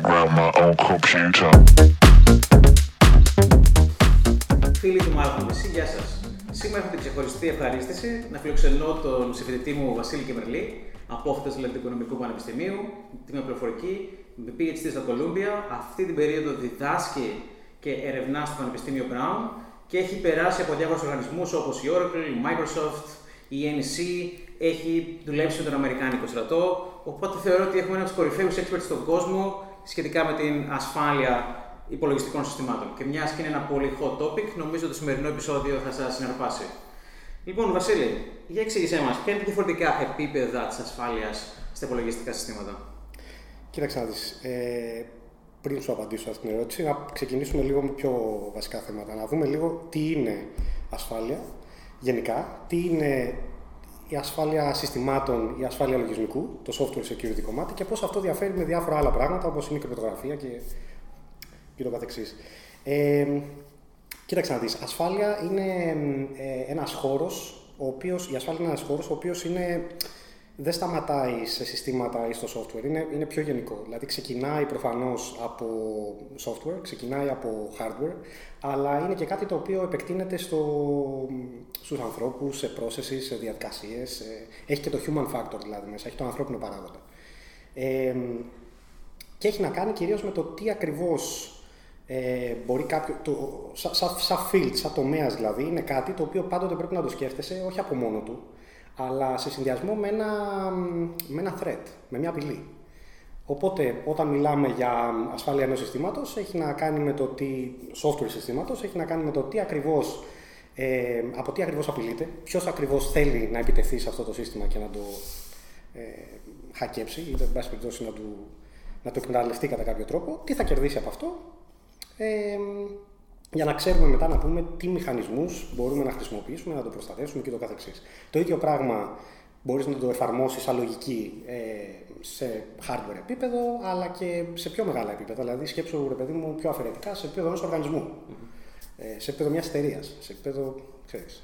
program my own computer. Φίλοι του Μάλχον PC, γεια σας. Σήμερα έχω την ξεχωριστή ευχαρίστηση να φιλοξενώ τον συμφιλητή μου Βασίλη Κεμερλή, απόφοιτο του Οικονομικού Πανεπιστημίου, τμήμα πληροφορική, με PhD στα Κολούμπια. Αυτή την περίοδο διδάσκει και ερευνά στο Πανεπιστήμιο Brown και έχει περάσει από διάφορους οργανισμούς όπως η Oracle, η Microsoft, η NEC, έχει δουλέψει με τον Αμερικάνικο στρατό. Οπότε θεωρώ ότι έχουμε ένα από τους κορυφαίους experts στον κόσμο σχετικά με την ασφάλεια υπολογιστικών συστημάτων. Και μιας και είναι ένα πολύ hot topic, νομίζω ότι το σημερινό επεισόδιο θα σας συναρπάσει. Λοιπόν, Βασίλη, για εξήγησέ μας, ποια είναι τα διαφορετικά επίπεδα της ασφάλειας στα υπολογιστικά συστήματα; Κοίταξε να δεις, ε, πριν σου απαντήσω αυτή την ερώτηση, να ξεκινήσουμε λίγο με πιο βασικά θέματα. Να δούμε λίγο τι είναι ασφάλεια γενικά, τι είναι η ασφάλεια συστημάτων, η ασφάλεια λογισμικού, το software security κομμάτι και πώς αυτό διαφέρει με διάφορα άλλα πράγματα όπως είναι η κρυπτογραφία και, και το καθεξής. Ε, κοίταξε να δεις, ασφάλεια είναι ε, ένας χώρος, ο οποίος, η ασφάλεια είναι ένας χώρος ο οποίος είναι δεν σταματάει σε συστήματα ή στο software, είναι, είναι πιο γενικό. Δηλαδή ξεκινάει προφανώς από software, ξεκινάει από hardware, αλλά είναι και κάτι το οποίο επεκτείνεται στο, στους ανθρώπους, σε processes, σε διαδικασίες. έχει και το human factor δηλαδή μέσα, έχει το ανθρώπινο παράγοντα. Ε, και έχει να κάνει κυρίως με το τι ακριβώς ε, μπορεί κάποιο, το, σαν, σαν, σαν field, σαν τομέας δηλαδή, είναι κάτι το οποίο πάντοτε πρέπει να το σκέφτεσαι, όχι από μόνο του, αλλά σε συνδυασμό με ένα, με ένα threat, με μια απειλή. Οπότε, όταν μιλάμε για ασφάλεια ενός συστήματος, έχει να κάνει με το τι, software συστήματος, έχει να κάνει με το τι ακριβώς, ε, από τι ακριβώς απειλείται, ποιος ακριβώς θέλει να επιτεθεί σε αυτό το σύστημα και να το ε, χακέψει ή, εν πάση περιπτώσει, να, του, να το εκμεταλλευτεί κατά κάποιο τρόπο, τι θα κερδίσει από αυτό. Ε, για να ξέρουμε μετά να πούμε τι μηχανισμούς μπορούμε να χρησιμοποιήσουμε, να το προστατεύσουμε και το καθεξής. Το ίδιο πράγμα μπορείς να το εφαρμόσεις σαν λογική ε, σε hardware επίπεδο, αλλά και σε πιο μεγάλα επίπεδα. Δηλαδή, σκέψω, ρε παιδί μου, πιο αφαιρετικά σε επίπεδο ενός οργανισμού, ε, σε επίπεδο μιας εταιρείας, σε επίπεδο. Ξέρεις.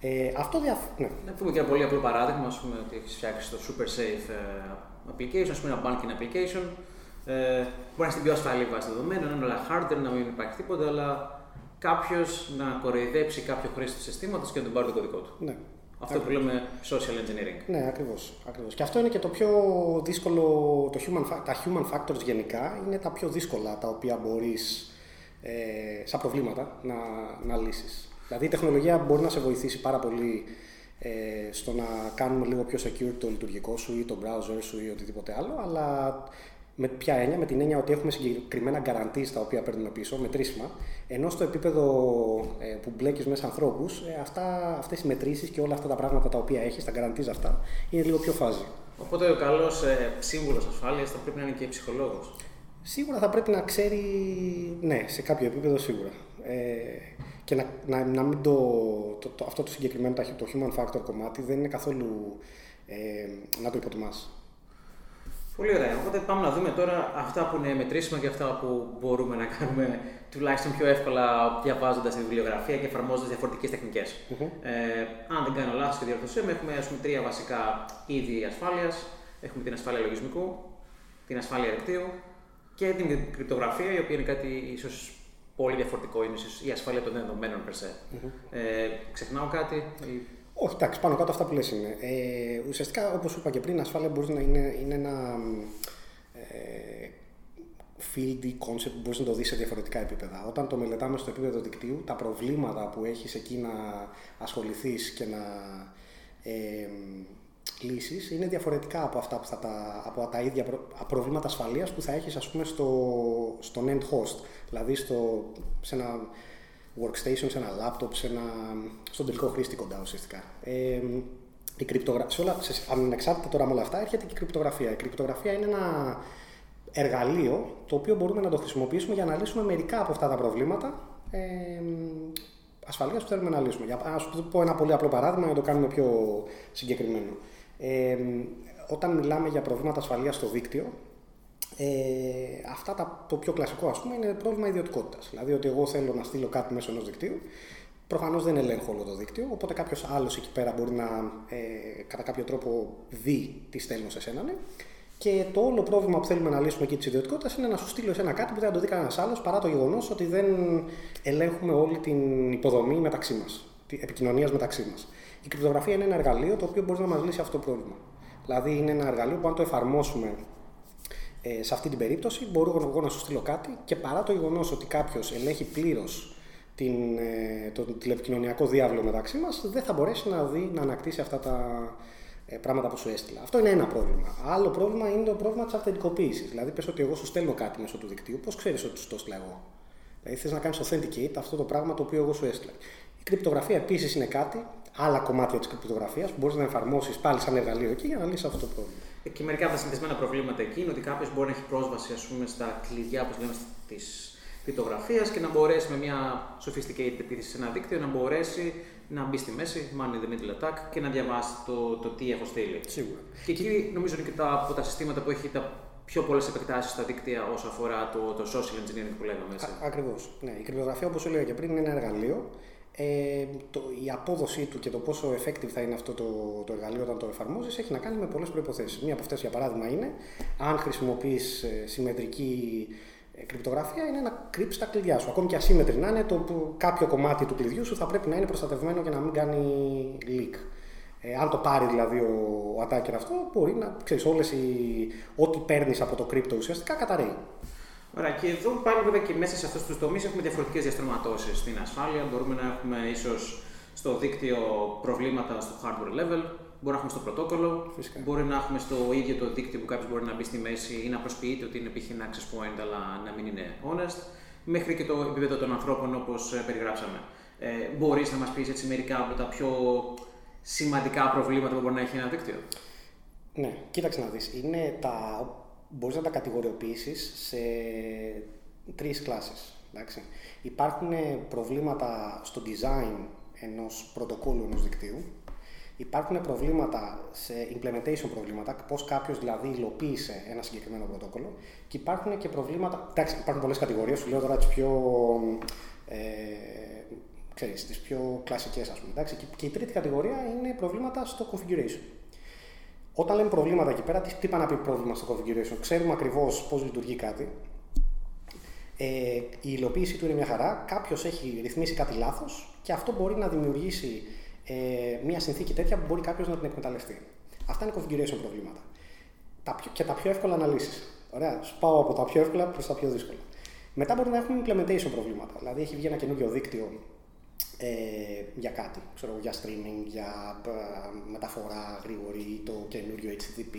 Ε, αυτό δια... ναι. Να πούμε και ένα πολύ απλό παράδειγμα, ας πούμε, ότι έχεις φτιάξει το super safe ε, application, ας πούμε, ένα banking application, ε, μπορεί να είναι στην πιο ασφαλή βάση δεδομένων, να είναι όλα hardware, να μην υπάρχει τίποτα, αλλά κάποιος να κοροϊδέψει κάποιο χρήστη του συστήματος και να τον πάρει το κωδικό του. Ναι. Αυτό που λέμε social engineering. Ναι, ακριβώς. Ακριβώς. Και αυτό είναι και το πιο δύσκολο. Το human, τα human factors γενικά είναι τα πιο δύσκολα τα οποία μπορείς ε, σαν προβλήματα να, να λύσεις. Δηλαδή η τεχνολογία μπορεί να σε βοηθήσει πάρα πολύ ε, στο να κάνουμε λίγο πιο secure το λειτουργικό σου ή το browser σου ή οτιδήποτε άλλο, αλλά με ποια έννοια, με την έννοια ότι έχουμε συγκεκριμένα guarantees τα οποία παίρνουμε πίσω, μετρήσιμα, ενώ στο επίπεδο ε, που μπλέκεις μέσα ανθρώπους, ε, αυτές οι μετρήσεις και όλα αυτά τα πράγματα τα οποία έχεις, τα guarantees αυτά, είναι λίγο πιο φάζι. Οπότε ο καλός ε, σύμβουλος ασφάλειας θα πρέπει να είναι και ψυχολόγος. Σίγουρα θα πρέπει να ξέρει, ναι, σε κάποιο επίπεδο σίγουρα. Ε, και να, να, να μην το, το, το, αυτό το συγκεκριμένο το human factor κομμάτι δεν είναι καθόλου ε, να το υποτιμάς. Πολύ ωραία. Οπότε πάμε να δούμε τώρα αυτά που είναι μετρήσιμα και αυτά που μπορούμε να κάνουμε τουλάχιστον πιο εύκολα διαβάζοντας τη βιβλιογραφία και εφαρμόζοντας διαφορετικές τεχνικές. Mm-hmm. Ε, αν δεν κάνω λάθος και διορθωσέ έχουμε πούμε, τρία βασικά είδη ασφάλειας. Έχουμε την ασφάλεια λογισμικού, την ασφάλεια δικτύου και την κρυπτογραφία, η οποία είναι κάτι ίσως πολύ διαφορετικό, είναι ίσως η ασφάλεια των δεδομένων περσέ. Mm-hmm. Ε, ξεχνάω κάτι. Όχι, εντάξει, πάνω κάτω αυτά που λες είναι. Ε, ουσιαστικά, όπως είπα και πριν, ασφάλεια μπορεί να είναι, είναι ένα ε, field ή concept που μπορείς να το δεις σε διαφορετικά επίπεδα. Όταν το μελετάμε στο επίπεδο δικτύου, τα προβλήματα που έχεις εκεί να ασχοληθείς και να ε, λύσεις είναι διαφορετικά από αυτά που θα τα, από τα ίδια προβλήματα ασφαλείας που θα έχεις ας πούμε στο, στον end host, δηλαδή στο, σε ένα workstation, σε ένα laptop, σε ένα, στον τελικό χρήστη κοντά ουσιαστικά. Ε, η κρυπτογραφία, όλα, σε, ανεξάρτητα τώρα με όλα αυτά, έρχεται και η κρυπτογραφία. Η κρυπτογραφία είναι ένα εργαλείο το οποίο μπορούμε να το χρησιμοποιήσουμε για να λύσουμε μερικά από αυτά τα προβλήματα ε, ασφαλείας που θέλουμε να λύσουμε. Για να σου πω ένα πολύ απλό παράδειγμα για να το κάνουμε πιο συγκεκριμένο. Ε, όταν μιλάμε για προβλήματα ασφαλείας στο δίκτυο, ε, αυτά τα, το πιο κλασικό ας πούμε είναι πρόβλημα ιδιωτικότητας. Δηλαδή ότι εγώ θέλω να στείλω κάτι μέσω ενός δικτύου. Προφανώς δεν ελέγχω όλο το δίκτυο, οπότε κάποιος άλλος εκεί πέρα μπορεί να ε, κατά κάποιο τρόπο δει τι στέλνω σε σένα. Ναι. Και το όλο πρόβλημα που θέλουμε να λύσουμε εκεί της ιδιωτικότητας είναι να σου στείλω ένα κάτι που δεν θα το δει κανένας άλλος παρά το γεγονός ότι δεν ελέγχουμε όλη την υποδομή μεταξύ μας, επικοινωνίας μεταξύ μας. Η κρυπτογραφία είναι ένα εργαλείο το οποίο μπορεί να μας λύσει αυτό το πρόβλημα. Δηλαδή, είναι ένα εργαλείο που αν το εφαρμόσουμε ε, σε αυτή την περίπτωση, μπορώ εγώ να σου στείλω κάτι και παρά το γεγονός ότι κάποιος ελέγχει πλήρως την, ε, τον τηλεπικοινωνιακό διάβλο μεταξύ μας, δεν θα μπορέσει να δει, να ανακτήσει αυτά τα ε, πράγματα που σου έστειλα. Αυτό είναι ένα πρόβλημα. Άλλο πρόβλημα είναι το πρόβλημα της αυθεντικοποίησης. Δηλαδή, πες ότι εγώ σου στέλνω κάτι μέσω του δικτύου, πώς ξέρεις ότι σου το έστειλα εγώ; Δηλαδή, θες να κάνεις authenticate αυτό το πράγμα το οποίο εγώ σου έστειλα. Η κρυπτογραφία επίσης είναι κάτι, άλλα κομμάτια της κρυπτογραφίας που μπορείς να εφαρμόσεις πάλι σαν εργαλείο εκεί για να λύσεις αυτό το πρόβλημα. Και μερικά από τα συνδεσμένα προβλήματα εκεί είναι ότι κάποιος μπορεί να έχει πρόσβαση ας πούμε, στα κλειδιά, όπως λέμε, της κρυπτογραφία και να μπορέσει με μια sophisticated επίθεση σε ένα δίκτυο να μπορέσει να μπει στη μέση, man in the middle attack και να διαβάσει το, το τι έχω στείλει. Σίγουρα. Και εκεί νομίζω είναι και τα, από τα συστήματα που έχει τα πιο πολλές επεκτάσεις στα δίκτυα όσο αφορά το, το social engineering που λέγαμε. Ακριβώς. Ναι, η κρυπτογραφία, όπως έλεγα και πριν, είναι ένα εργαλείο ε, το, η απόδοσή του και το πόσο effective θα είναι αυτό το, το εργαλείο όταν το εφαρμόζεις έχει να κάνει με πολλές προποθέσει. Μία από αυτές, για παράδειγμα, είναι αν χρησιμοποιείς ε, συμμετρική ε, κρυπτογραφία, είναι να κρύψει τα κλειδιά σου. Ακόμη και ασύμμετρη να είναι, το, κάποιο κομμάτι του κλειδιού σου θα πρέπει να είναι προστατευμένο και να μην κάνει leak. Ε, αν το πάρει δηλαδή ο, ο attacker αυτό, μπορεί να ξέρεις όλες ό,τι παίρνεις από το crypto ουσιαστικά καταραίει. Ωραία, και εδώ πάλι βέβαια και μέσα σε αυτούς τους τομείς έχουμε διαφορετικές διαστρωματώσεις στην ασφάλεια. Μπορούμε να έχουμε ίσως στο δίκτυο προβλήματα στο hardware level, μπορεί να έχουμε στο πρωτόκολλο, Φυσικά. μπορεί να έχουμε στο ίδιο το δίκτυο που κάποιος μπορεί να μπει στη μέση ή να προσποιείται ότι είναι π.χ. ένα access point, αλλά να μην είναι honest, μέχρι και το επίπεδο των ανθρώπων όπως περιγράψαμε. Ε, μπορείς να μας πεις έτσι μερικά από τα πιο σημαντικά προβλήματα που μπορεί να έχει ένα δίκτυο; Ναι, κοίταξε να δεις. Είναι τα μπορείς να τα κατηγοριοποιήσεις σε τρεις κλάσεις. Εντάξει. Υπάρχουν προβλήματα στο design ενός πρωτοκόλλου ενός δικτύου. Υπάρχουν προβλήματα σε implementation προβλήματα, πώς κάποιος δηλαδή υλοποίησε ένα συγκεκριμένο πρωτόκολλο. Και υπάρχουν και προβλήματα, εντάξει υπάρχουν πολλές κατηγορίες, σου λέω τώρα τις πιο, ε, ξέρεις, τις πιο κλασικές ας πούμε. Εντάξει. Και, και η τρίτη κατηγορία είναι προβλήματα στο configuration. Όταν λέμε προβλήματα εκεί πέρα, τι, τι να πει πρόβλημα στο configuration. Ξέρουμε ακριβώς πώς λειτουργεί κάτι. Ε, η υλοποίηση του είναι μια χαρά. Κάποιος έχει ρυθμίσει κάτι λάθος και αυτό μπορεί να δημιουργήσει ε, μια συνθήκη τέτοια που μπορεί κάποιος να την εκμεταλλευτεί. Αυτά είναι configuration προβλήματα. Τα πιο, και τα πιο εύκολα αναλύσεις. Ωραία. Σου πάω από τα πιο εύκολα προς τα πιο δύσκολα. Μετά μπορεί να έχουμε implementation προβλήματα. Δηλαδή, έχει βγει ένα καινούργιο δίκτυο ε, για κάτι, ξέρω, για streaming, για ε, μεταφορά γρήγορη, το καινούριο HTTP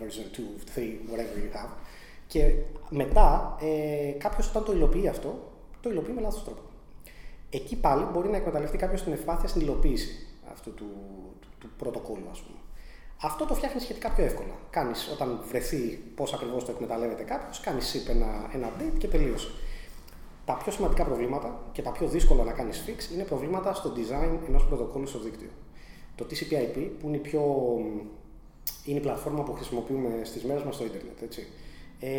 version 2, 3, whatever you have. Και μετά ε, κάποιος όταν το υλοποιεί αυτό, το υλοποιεί με λάθος τρόπο. Εκεί πάλι μπορεί να εκμεταλλευτεί κάποιος την ευπάθεια στην υλοποίηση αυτού του, του, του πρωτοκόλλου, ας πούμε. Αυτό το φτιάχνει σχετικά πιο εύκολα. Κάνεις, όταν βρεθεί πώς ακριβώς το εκμεταλλεύεται κάποιος, κάνεις SIP ένα, ένα update και τελείωσε. Τα πιο σημαντικά προβλήματα και τα πιο δύσκολα να κάνεις fix είναι προβλήματα στο design ενός πρωτοκόλλου στο δίκτυο. Το TCP/IP, που είναι η, πιο, είναι η πλατφόρμα που χρησιμοποιούμε στις μέρες μας στο Ιντερνετ, έτσι, ε,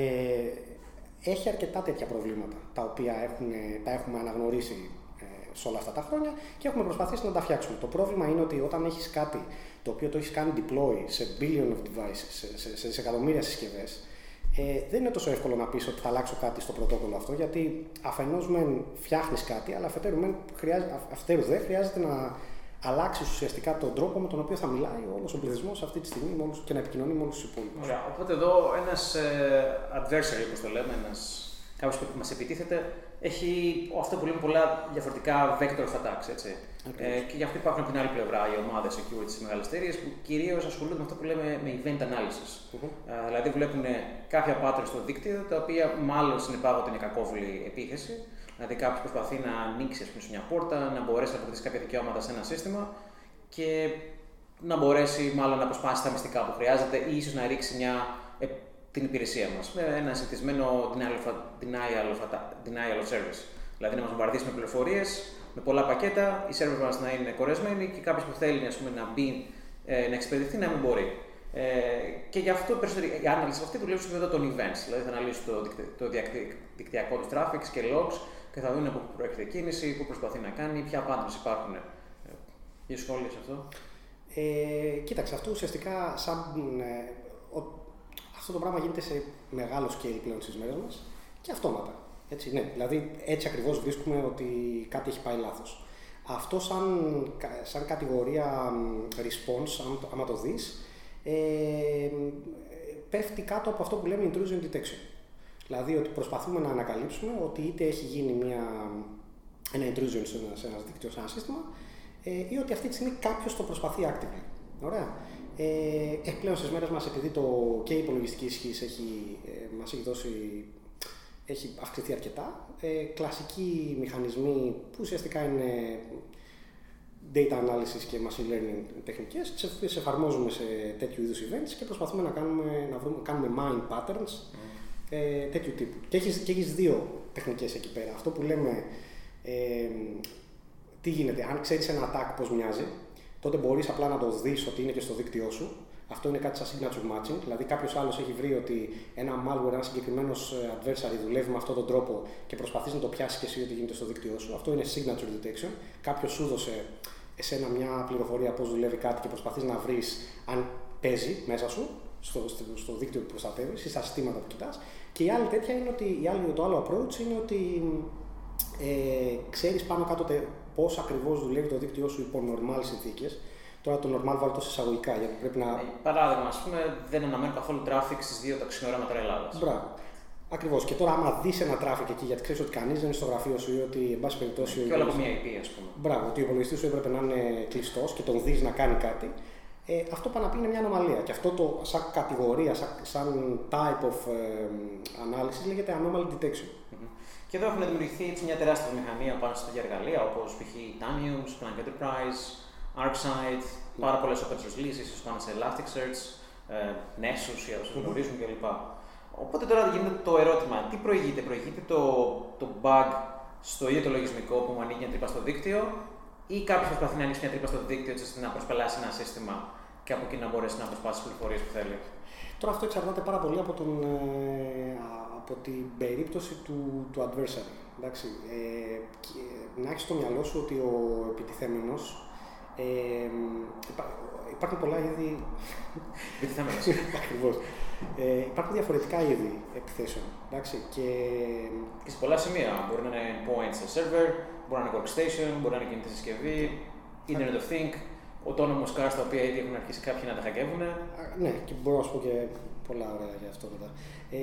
έχει αρκετά τέτοια προβλήματα τα οποία έχουν, τα έχουμε αναγνωρίσει ε, σε όλα αυτά τα χρόνια και έχουμε προσπαθήσει να τα φτιάξουμε. Το πρόβλημα είναι ότι όταν έχεις κάτι το οποίο το έχεις κάνει deploy σε billion of devices, σε, σε, σε, σε εκατομμύρια συσκευές, ε, δεν είναι τόσο εύκολο να πεις ότι θα αλλάξω κάτι στο πρωτόκολλο αυτό, γιατί αφενός μεν φτιάχνεις κάτι, αλλά αφετέρου, μεν χρειάζεται, αφετέρου δε χρειάζεται να αλλάξεις ουσιαστικά τον τρόπο με τον οποίο θα μιλάει όλος ο πληθυσμός αυτή τη στιγμή όλους, και να επικοινωνεί με όλους τους υπόλοιπους. Ωραία. Οπότε εδώ ένας ε, adversary, όπως το λέμε, ένας κάποιος που μας επιτίθεται, έχει αυτό που λέμε πολλά διαφορετικά vector of attacks. Έτσι. Ε, και γι' αυτό υπάρχουν από την άλλη πλευρά οι ομάδες security στι μεγάλες εταιρείες που κυρίως ασχολούνται με αυτό που λέμε με event analysis. Mm-hmm. Ε, δηλαδή βλέπουν κάποια patterns στο δίκτυο τα οποία μάλλον συνεπάγονται είναι κακόβουλη επίθεση. Δηλαδή κάποιος προσπαθεί να ανοίξει ας πούμε, σε μια πόρτα, να μπορέσει να αποκτήσει κάποια δικαιώματα σε ένα σύστημα και να μπορέσει μάλλον να αποσπάσει τα μυστικά που χρειάζεται ή ίσως να ρίξει μια, ε, την υπηρεσία μας με ένα συνηθισμένο denial of, denial of, denial of service. Δηλαδή να μας βομβαρδίσει με πληροφορίες με πολλά πακέτα, οι σερβερ μας να είναι κορεσμένοι και κάποιος που θέλει ας πούμε, να μπει, ε, να εξυπηρετηθεί να μην μπορεί. Ε, και γι' αυτό περισσότερη η ανάλυση αυτή δουλεύει στο επίπεδο των events. Δηλαδή θα αναλύσουν το, το δικτυακό τους traffic και logs και θα δουν από πού προέρχεται η κίνηση, πού προσπαθεί να κάνει, ποια patterns υπάρχουν. Ε, για σχόλια σε αυτό. Ε, κοίταξε, αυτό ουσιαστικά σαν, ε, ο, Αυτό το πράγμα γίνεται σε μεγάλο scale πλέον στις μέρες μας και αυτόματα. Έτσι, ναι. Δηλαδή, έτσι ακριβώς βρίσκουμε ότι κάτι έχει πάει λάθος. Αυτό σαν, σαν κατηγορία response, αν, άμα το δεις, ε, πέφτει κάτω από αυτό που λέμε intrusion detection. Δηλαδή ότι προσπαθούμε να ανακαλύψουμε ότι είτε έχει γίνει μια, ένα intrusion σε ένα, σε ένα δίκτυο, σε ένα σύστημα, ε, ή ότι αυτή τη στιγμή κάποιος το προσπαθεί actively. Ωραία. Ε, ε, πλέον στις μέρες μας, επειδή το και η υπολογιστική ισχύ έχει, ε, μας έχει δώσει έχει αυξηθεί αρκετά. Ε, κλασικοί μηχανισμοί που ουσιαστικά είναι data analysis και machine learning τεχνικές, τις οποίες εφαρμόζουμε σε τέτοιου είδους events και προσπαθούμε να κάνουμε, να βρούμε, κάνουμε mind patterns ε, τέτοιου τύπου. Και έχεις, και έχεις δύο τεχνικές εκεί πέρα. Αυτό που λέμε, ε, τι γίνεται, αν ξέρεις ένα attack πώς μοιάζει, τότε μπορείς απλά να το δεις ότι είναι και στο δίκτυό σου αυτό είναι κάτι σαν signature matching, δηλαδή κάποιος άλλος έχει βρει ότι ένα malware, ένα συγκεκριμένος ε, adversary δουλεύει με αυτόν τον τρόπο και προσπαθείς να το πιάσεις και εσύ ότι γίνεται στο δίκτυό σου. Αυτό είναι signature detection. Κάποιος σου έδωσε εσένα μια πληροφορία πώς δουλεύει κάτι και προσπαθείς να βρεις αν παίζει μέσα σου στο, στο, δίκτυο που προστατεύεις ή στα συστήματα που κοιτάς. Και η άλλη τέτοια είναι ότι η άλλη, το άλλο approach είναι ότι ε, ξέρεις πάνω κάτω πώς ακριβώς δουλεύει το δίκτυό σου υπό normal συνθήκες. Τώρα το normal βάλω τόσο εισαγωγικά γιατί πρέπει να. Ε, παράδειγμα, ας πούμε, δεν αναμένω καθόλου traffic στις δύο ταξινοράματα Ελλάδας. Μπράβο. Ακριβώς. Και τώρα, άμα δεις ένα traffic εκεί, γιατί ξέρεις ότι κανείς δεν είναι στο γραφείο σου ή ότι, εν πάση περιπτώσει. Και όλα από μια IP, ας πούμε. Μπράβο, ότι ο υπολογιστής σου έπρεπε να είναι κλειστός και τον δεις να κάνει κάτι. Ε, αυτό πάνω να πει είναι μια ανομαλία. Και αυτό το σαν κατηγορία, σαν, σαν type of ε, analysis λέγεται anomaly detection. Mm-hmm. Και εδώ έχουν δημιουργηθεί μια τεράστια μηχανία πάνω στα τέτοια εργαλεία όπως π.χ. Tanium, Splunk Enterprise, ArcSight, πάρα πολλές open source λύσεις, ίσω πάμε σε Elasticsearch, ε, Nessus για όσους γνωρίζουν κλπ. Οπότε τώρα γίνεται το ερώτημα, τι προηγείται, προηγείται το, το bug στο ίδιο το λογισμικό που μου ανοίγει μια τρύπα στο δίκτυο ή κάποιος προσπαθεί να ανοίξει μια τρύπα στο δίκτυο έτσι ώστε να προσπελάσει ένα σύστημα και από εκεί να μπορέσει να αποσπάσει τις πληροφορίες που θέλει. Τώρα αυτό εξαρτάται πάρα πολύ από, τον, ε, από την περίπτωση του, του adversary. Εντάξει, ε, να έχεις στο μυαλό σου ότι ο επιτιθέμενος ε, υπάρχουν πολλά είδη. Ακριβώς. Ε, υπάρχουν διαφορετικά είδη επιθέσεων. Εντάξει, και... και σε πολλά σημεία. Μπορεί να είναι point σε server, μπορεί να είναι workstation, μπορεί να είναι κινητή συσκευή, Internet of Things, autonomous cars τα οποία ήδη έχουν αρχίσει κάποιοι να τα χακεύουν. Ναι, και μπορώ να σου πω και πολλά ωραία για αυτό μετά. Ε,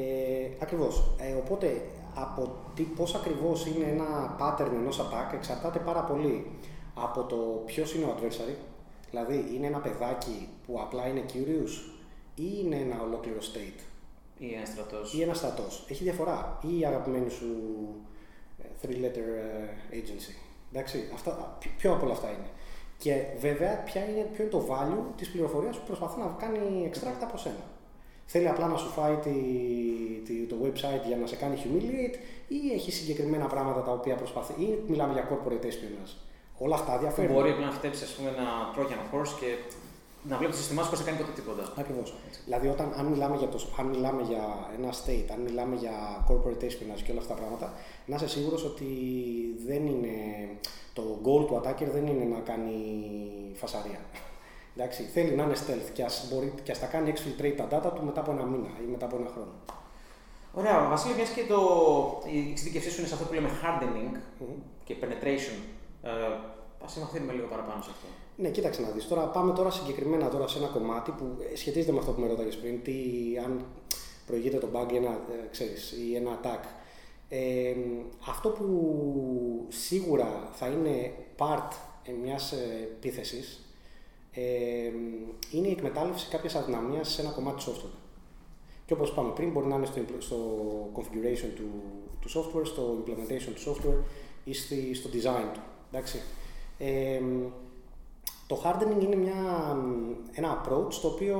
Ακριβώς. Ε, οπότε από τι, πώς ακριβώς είναι ένα pattern ενός attack εξαρτάται πάρα πολύ από το ποιος είναι ο adversary, δηλαδή είναι ένα παιδάκι που απλά είναι curious ή είναι ένα ολόκληρο state. Ή ένας στρατός. Ή ένας στρατός. Έχει διαφορά. Ή η αγαπημένη σου ε, three letter ε, agency. Εντάξει, αυτά, ποιο από όλα αυτά είναι. Και βέβαια, ποια είναι, ποιο είναι το value της πληροφορίας που προσπαθεί να κάνει extract από σένα. Θέλει απλά να σου φάει τη, τη, το website για να σε κάνει humiliate ή έχει συγκεκριμένα πράγματα τα οποία προσπαθεί ή μιλάμε για corporate espionage. Όλα αυτά διαφέρουν. Μπορεί να χτέψεις ένα Trojan horse και να βλέπεις το σύστημά σου χωρίς να κάνει ποτέ τίποτα. Ακριβώς. Δηλαδή, όταν, αν, μιλάμε για το, αν μιλάμε για ένα state, αν μιλάμε για corporate espionage και όλα αυτά τα πράγματα, να είσαι σίγουρος ότι δεν είναι. Το goal του attacker δεν είναι να κάνει φασαρία. Εντάξει, θέλει να είναι stealth και ας, μπορεί, και ας τα κάνει exfiltrate τα data του μετά από ένα μήνα ή μετά από ένα χρόνο. Ωραία, Βασίλη, μιας και το, η εξειδικευσή σου είναι σε αυτό που λέμε hardening mm-hmm. και penetration ε, Α εμβαθύνουμε λίγο παραπάνω σε αυτό. Ναι, κοίταξε να δεις. Τώρα πάμε τώρα συγκεκριμένα τώρα σε ένα κομμάτι που σχετίζεται με αυτό που με ρωτάγε πριν. Τι, αν προηγείται το bug ένα, ε, ξέρεις, ή ένα attack. Ε, αυτό που σίγουρα θα είναι part μιας επίθεσης ε, είναι η εκμετάλλευση κάποιας αδυναμίας σε ένα κομμάτι του software. Και όπως είπαμε πριν, μπορεί να είναι στο, στο configuration του, του software, στο implementation του software ή στο design του. Εντάξει. Ε, το hardening είναι μια, ένα approach το οποίο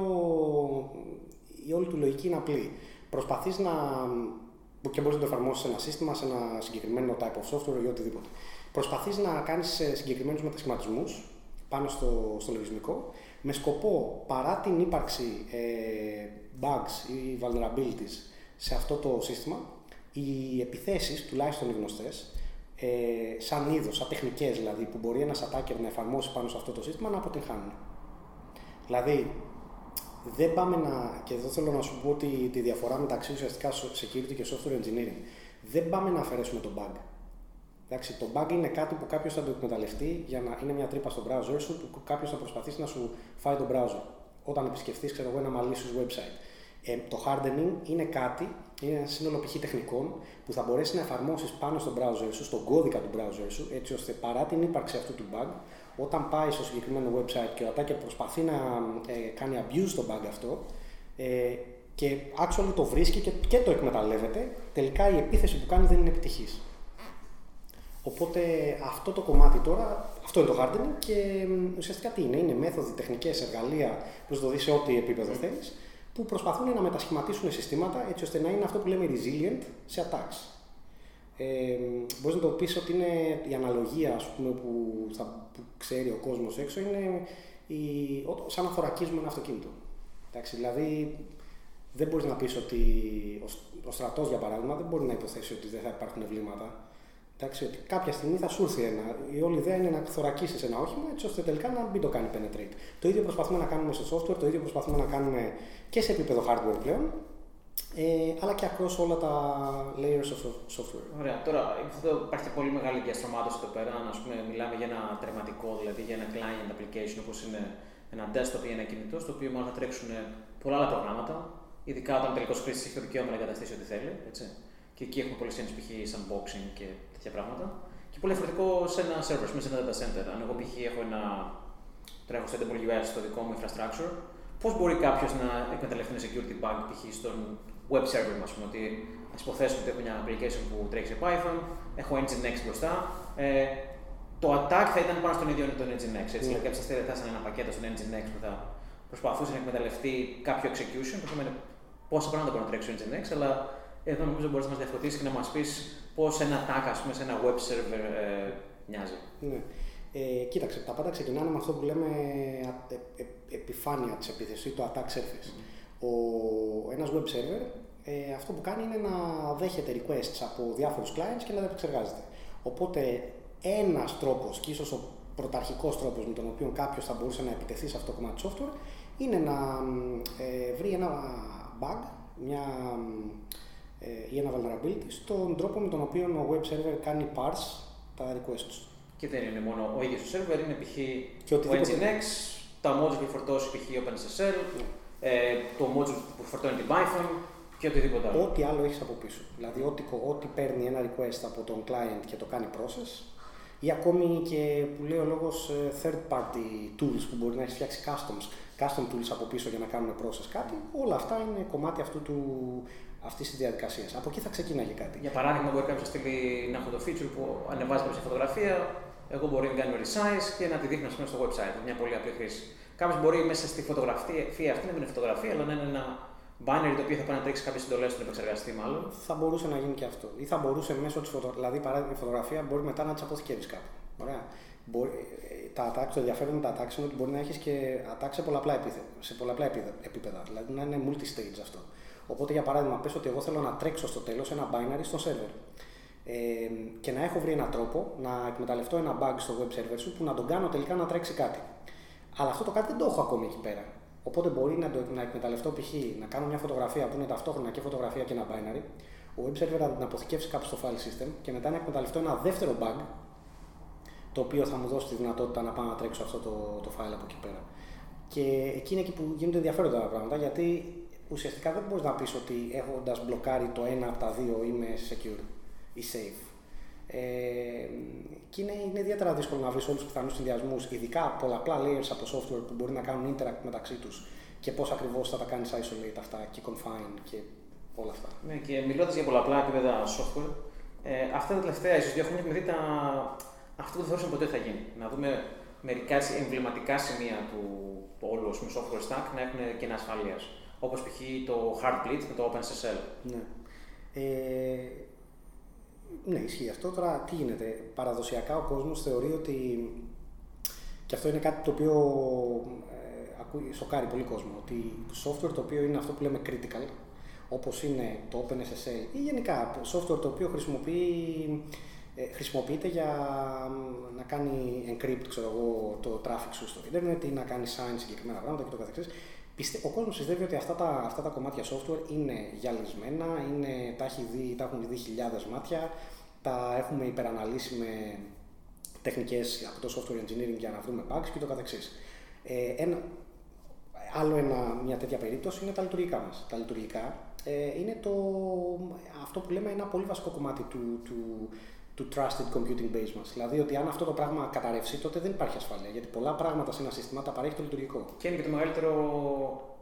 η όλη του λογική είναι απλή. Προσπαθείς να και μπορείς να το εφαρμόσεις σε ένα σύστημα, σε ένα συγκεκριμένο type of software ή οτιδήποτε. Προσπαθείς να κάνεις ε, συγκεκριμένους μετασχηματισμούς πάνω στο, στο λογισμικό με σκοπό παρά την ύπαρξη ε, bugs ή vulnerabilities σε αυτό το σύστημα οι επιθέσεις, τουλάχιστον οι γνωστές, ε, σαν είδος, σαν τεχνικές δηλαδή, που μπορεί ένας attacker να εφαρμόσει πάνω σε αυτό το σύστημα να αποτυγχάνουν. Δηλαδή, δεν πάμε να. και εδώ θέλω να σου πω ότι τη διαφορά μεταξύ ουσιαστικά security και software engineering. Δεν πάμε να αφαιρέσουμε το bug. Εντάξει, το bug είναι κάτι που κάποιος θα το εκμεταλλευτεί για να είναι μια τρύπα στο browser σου που κάποιος θα προσπαθήσει να σου φάει το browser. Όταν επισκεφτεί, ξέρω εγώ, ένα malicious website. Ε, το hardening είναι κάτι, είναι ένα σύνολο π.χ. τεχνικών που θα μπορέσεις να εφαρμόσεις πάνω στο browser σου, στον κώδικα του browser σου, έτσι ώστε παρά την ύπαρξη αυτού του bug, όταν πάεις στο συγκεκριμένο website και ο attacker προσπαθεί να ε, κάνει abuse στο bug αυτό ε, και actually το βρίσκει και, και το εκμεταλλεύεται, τελικά η επίθεση που κάνει δεν είναι επιτυχής. Οπότε αυτό το κομμάτι τώρα, αυτό είναι το hardening και ουσιαστικά τι είναι, είναι μέθοδοι, τεχνικές, εργαλεία, προσδοδεί σε ό,τι επίπεδο θέλεις, που προσπαθούν να μετασχηματίσουν συστήματα έτσι ώστε να είναι αυτό που λέμε resilient σε attacks. Ε, μπορείς να το πεις ότι είναι η αναλογία ας πούμε, που, θα, που ξέρει ο κόσμος έξω είναι η, σαν να θωρακίζουμε ένα αυτοκίνητο. Εντάξει, δηλαδή δεν μπορείς να πεις ότι ο, ο στρατός για παράδειγμα δεν μπορεί να υποθέσει ότι δεν θα υπάρχουν ευλήματα Εντάξει, ότι κάποια στιγμή θα σου έρθει ένα. Η όλη ιδέα είναι να θωρακίσεις ένα όχημα έτσι ώστε τελικά να μην το κάνει penetrate. Το ίδιο προσπαθούμε να κάνουμε στο software, το ίδιο προσπαθούμε να κάνουμε και σε επίπεδο hardware πλέον, ε, αλλά και across όλα τα layers of software. Ωραία. Τώρα εδώ υπάρχει πολύ μεγάλη διαστρωμάτωση εδώ πέρα. Να πούμε, μιλάμε για ένα τερματικό, δηλαδή για ένα client application όπως είναι ένα desktop ή ένα κινητό, στο οποίο μάλλον θα τρέξουν πολλά άλλα προγράμματα. Ειδικά όταν ο τελικό χρήστη έχει το δικαίωμα να εγκαταστήσει ό,τι θέλει. Έτσι. Και εκεί έχουμε πολλές έννοιες π.χ. unboxing και τέτοια πράγματα. Και πολύ διαφορετικό σε ένα server, σε ένα data center. Αν εγώ π.χ. έχω ένα τρέχω στο AWS στο δικό μου infrastructure, πώς μπορεί κάποιος να εκμεταλλευτεί ένα security bug π.χ. στον web server μα, ότι α υποθέσουμε ότι έχω μια application που τρέχει σε Python, έχω Nginx μπροστά. Ε, το attack θα ήταν πάνω στον ίδιο τον Nginx. Έτσι, mm. δηλαδή κάποια στιγμή θα ένα πακέτο στον Nginx που θα προσπαθούσε να εκμεταλλευτεί κάποιο execution, που σημαίνει πόσα πράγματα μπορεί να τρέξει ο Nginx, αλλά εδώ νομίζω μπορείς να μας διαφωτίσεις και να μας πεις πώς ένα attack, ας πούμε, σε ένα web server ε, μοιάζει. Ναι. Ε, κοίταξε, τα πάντα ξεκινάνε με αυτό που λέμε ε, ε, επιφάνεια της επίθεσης, το attack surface. Mm. Ο, ένας web server ε, αυτό που κάνει είναι να δέχεται requests από διάφορους clients και να τα επεξεργάζεται. Οπότε ένας τρόπος και ίσως ο πρωταρχικός τρόπος με τον οποίο κάποιος θα μπορούσε να επιτεθεί σε αυτό το κομμάτι software είναι να ε, βρει ένα bug, μια ε, ή ένα vulnerability στον τρόπο με τον οποίο ο web server κάνει parse τα requests τους. Και δεν είναι μόνο ο ίδιος ο server, είναι π.χ. ο Nginx, τα modules που φορτώσει π.χ. OpenSSL, yeah. ε, το module που φορτώνει την Python και οτιδήποτε άλλο. Ό,τι άλλο έχεις από πίσω. Δηλαδή, ό,τι, ό,τι παίρνει ένα request από τον client και το κάνει process, ή ακόμη και που λέει ο λόγος ε, third party tools που μπορεί να έχεις φτιάξει customs, custom tools από πίσω για να κάνουν process κάτι, όλα αυτά είναι κομμάτι αυτού του αυτής της διαδικασίας. Από εκεί θα ξεκίναγε κάτι. Για παράδειγμα, μπορεί κάποιος να στείλει να έχω το feature που ανεβάζει κάποια φωτογραφία, εγώ μπορεί να κάνω resize και να τη δείχνω πούμε, στο website. Μια πολύ απλή χρήση. Κάποιος μπορεί μέσα στη φωτογραφία αυτή να μην είναι φωτογραφία, αλλά να είναι ένα binary το οποίο θα πάει να τρέξει κάποιες συντολέ στον επεξεργαστή, μάλλον. Θα μπορούσε να γίνει και αυτό. Ή θα μπορούσε μέσω της φωτογραφία, δηλαδή παράδειγμα η φωτογραφία μπορεί μετά να τι αποθηκεύεις κάπου. Ωραία. Μπορεί, τα attacks, το ενδιαφέρον με τα attacks είναι ότι μπορεί να έχεις και attacks σε πολλαπλά, σε πολλαπλά επίπεδα. Δηλαδή να είναι multi-stage αυτό. Οπότε, για παράδειγμα, πες ότι εγώ θέλω να τρέξω στο τέλος ένα binary στο server. Ε, και να έχω βρει έναν τρόπο να εκμεταλλευτώ ένα bug στο web server σου που να τον κάνω τελικά να τρέξει κάτι. Αλλά αυτό το κάτι δεν το έχω ακόμη εκεί πέρα. Οπότε μπορεί να, το, να εκμεταλλευτώ π.χ. να κάνω μια φωτογραφία που είναι ταυτόχρονα και φωτογραφία και ένα binary, ο web server να την αποθηκεύσει κάπου στο file system και μετά να εκμεταλλευτώ ένα δεύτερο bug το οποίο θα μου δώσει τη δυνατότητα να πάω να τρέξω αυτό το, το file από εκεί πέρα. Και εκεί είναι εκεί που γίνονται ενδιαφέροντα τα πράγματα γιατί ουσιαστικά δεν μπορείς να πεις ότι έχοντας μπλοκάρει το ένα από τα δύο είμαι secure ή safe. Ε, και είναι, είναι ιδιαίτερα δύσκολο να βρεις όλους τους πιθανούς συνδυασμούς, ειδικά πολλαπλά layers από το software που μπορεί να κάνουν interact μεταξύ τους και πώς ακριβώς θα τα κάνεις isolate αυτά και confine και όλα αυτά. Ναι, και μιλώντας για πολλαπλά επίπεδα software, ε, αυτά τα τελευταία ίσως δύο χρόνια έχουμε δει τα... αυτό που δεν θεωρούσαμε ποτέ θα γίνει. Να δούμε μερικά εμβληματικά σημεία του, του όλου software stack να έχουν κενά ασφαλείας όπως π.χ. το Heartbleed με το OpenSSL. Ναι. Ε, ναι, ισχύει αυτό. Τώρα τι γίνεται; Παραδοσιακά ο κόσμος θεωρεί ότι και αυτό είναι κάτι το οποίο ε, ακούει, σοκάρει πολύ κόσμο, ότι το software το οποίο είναι αυτό που λέμε critical, όπως είναι το OpenSSL ή γενικά software το οποίο χρησιμοποιεί, ε, χρησιμοποιείται για να κάνει encrypt ξέρω εγώ, το traffic σου στο internet ή να κάνει sign συγκεκριμένα πράγματα και το καθεξής, Πιστε... Ο κόσμος πιστεύει ότι αυτά τα, αυτά τα κομμάτια software είναι γυαλισμένα, είναι, τα, έχει δει, τα έχουν δει χιλιάδες μάτια, τα έχουμε υπεραναλύσει με τεχνικές από το software engineering για να βρούμε bugs και το καθεξής. Ε, ένα, άλλο ένα, μια τέτοια περίπτωση είναι τα λειτουργικά μας. Τα λειτουργικά ε, είναι το, αυτό που λέμε ένα πολύ βασικό κομμάτι του, του, του trusted computing base μας. Δηλαδή ότι αν αυτό το πράγμα καταρρεύσει, τότε δεν υπάρχει ασφάλεια. Γιατί πολλά πράγματα σε ένα σύστημα τα παρέχει το λειτουργικό. Και είναι και το μεγαλύτερο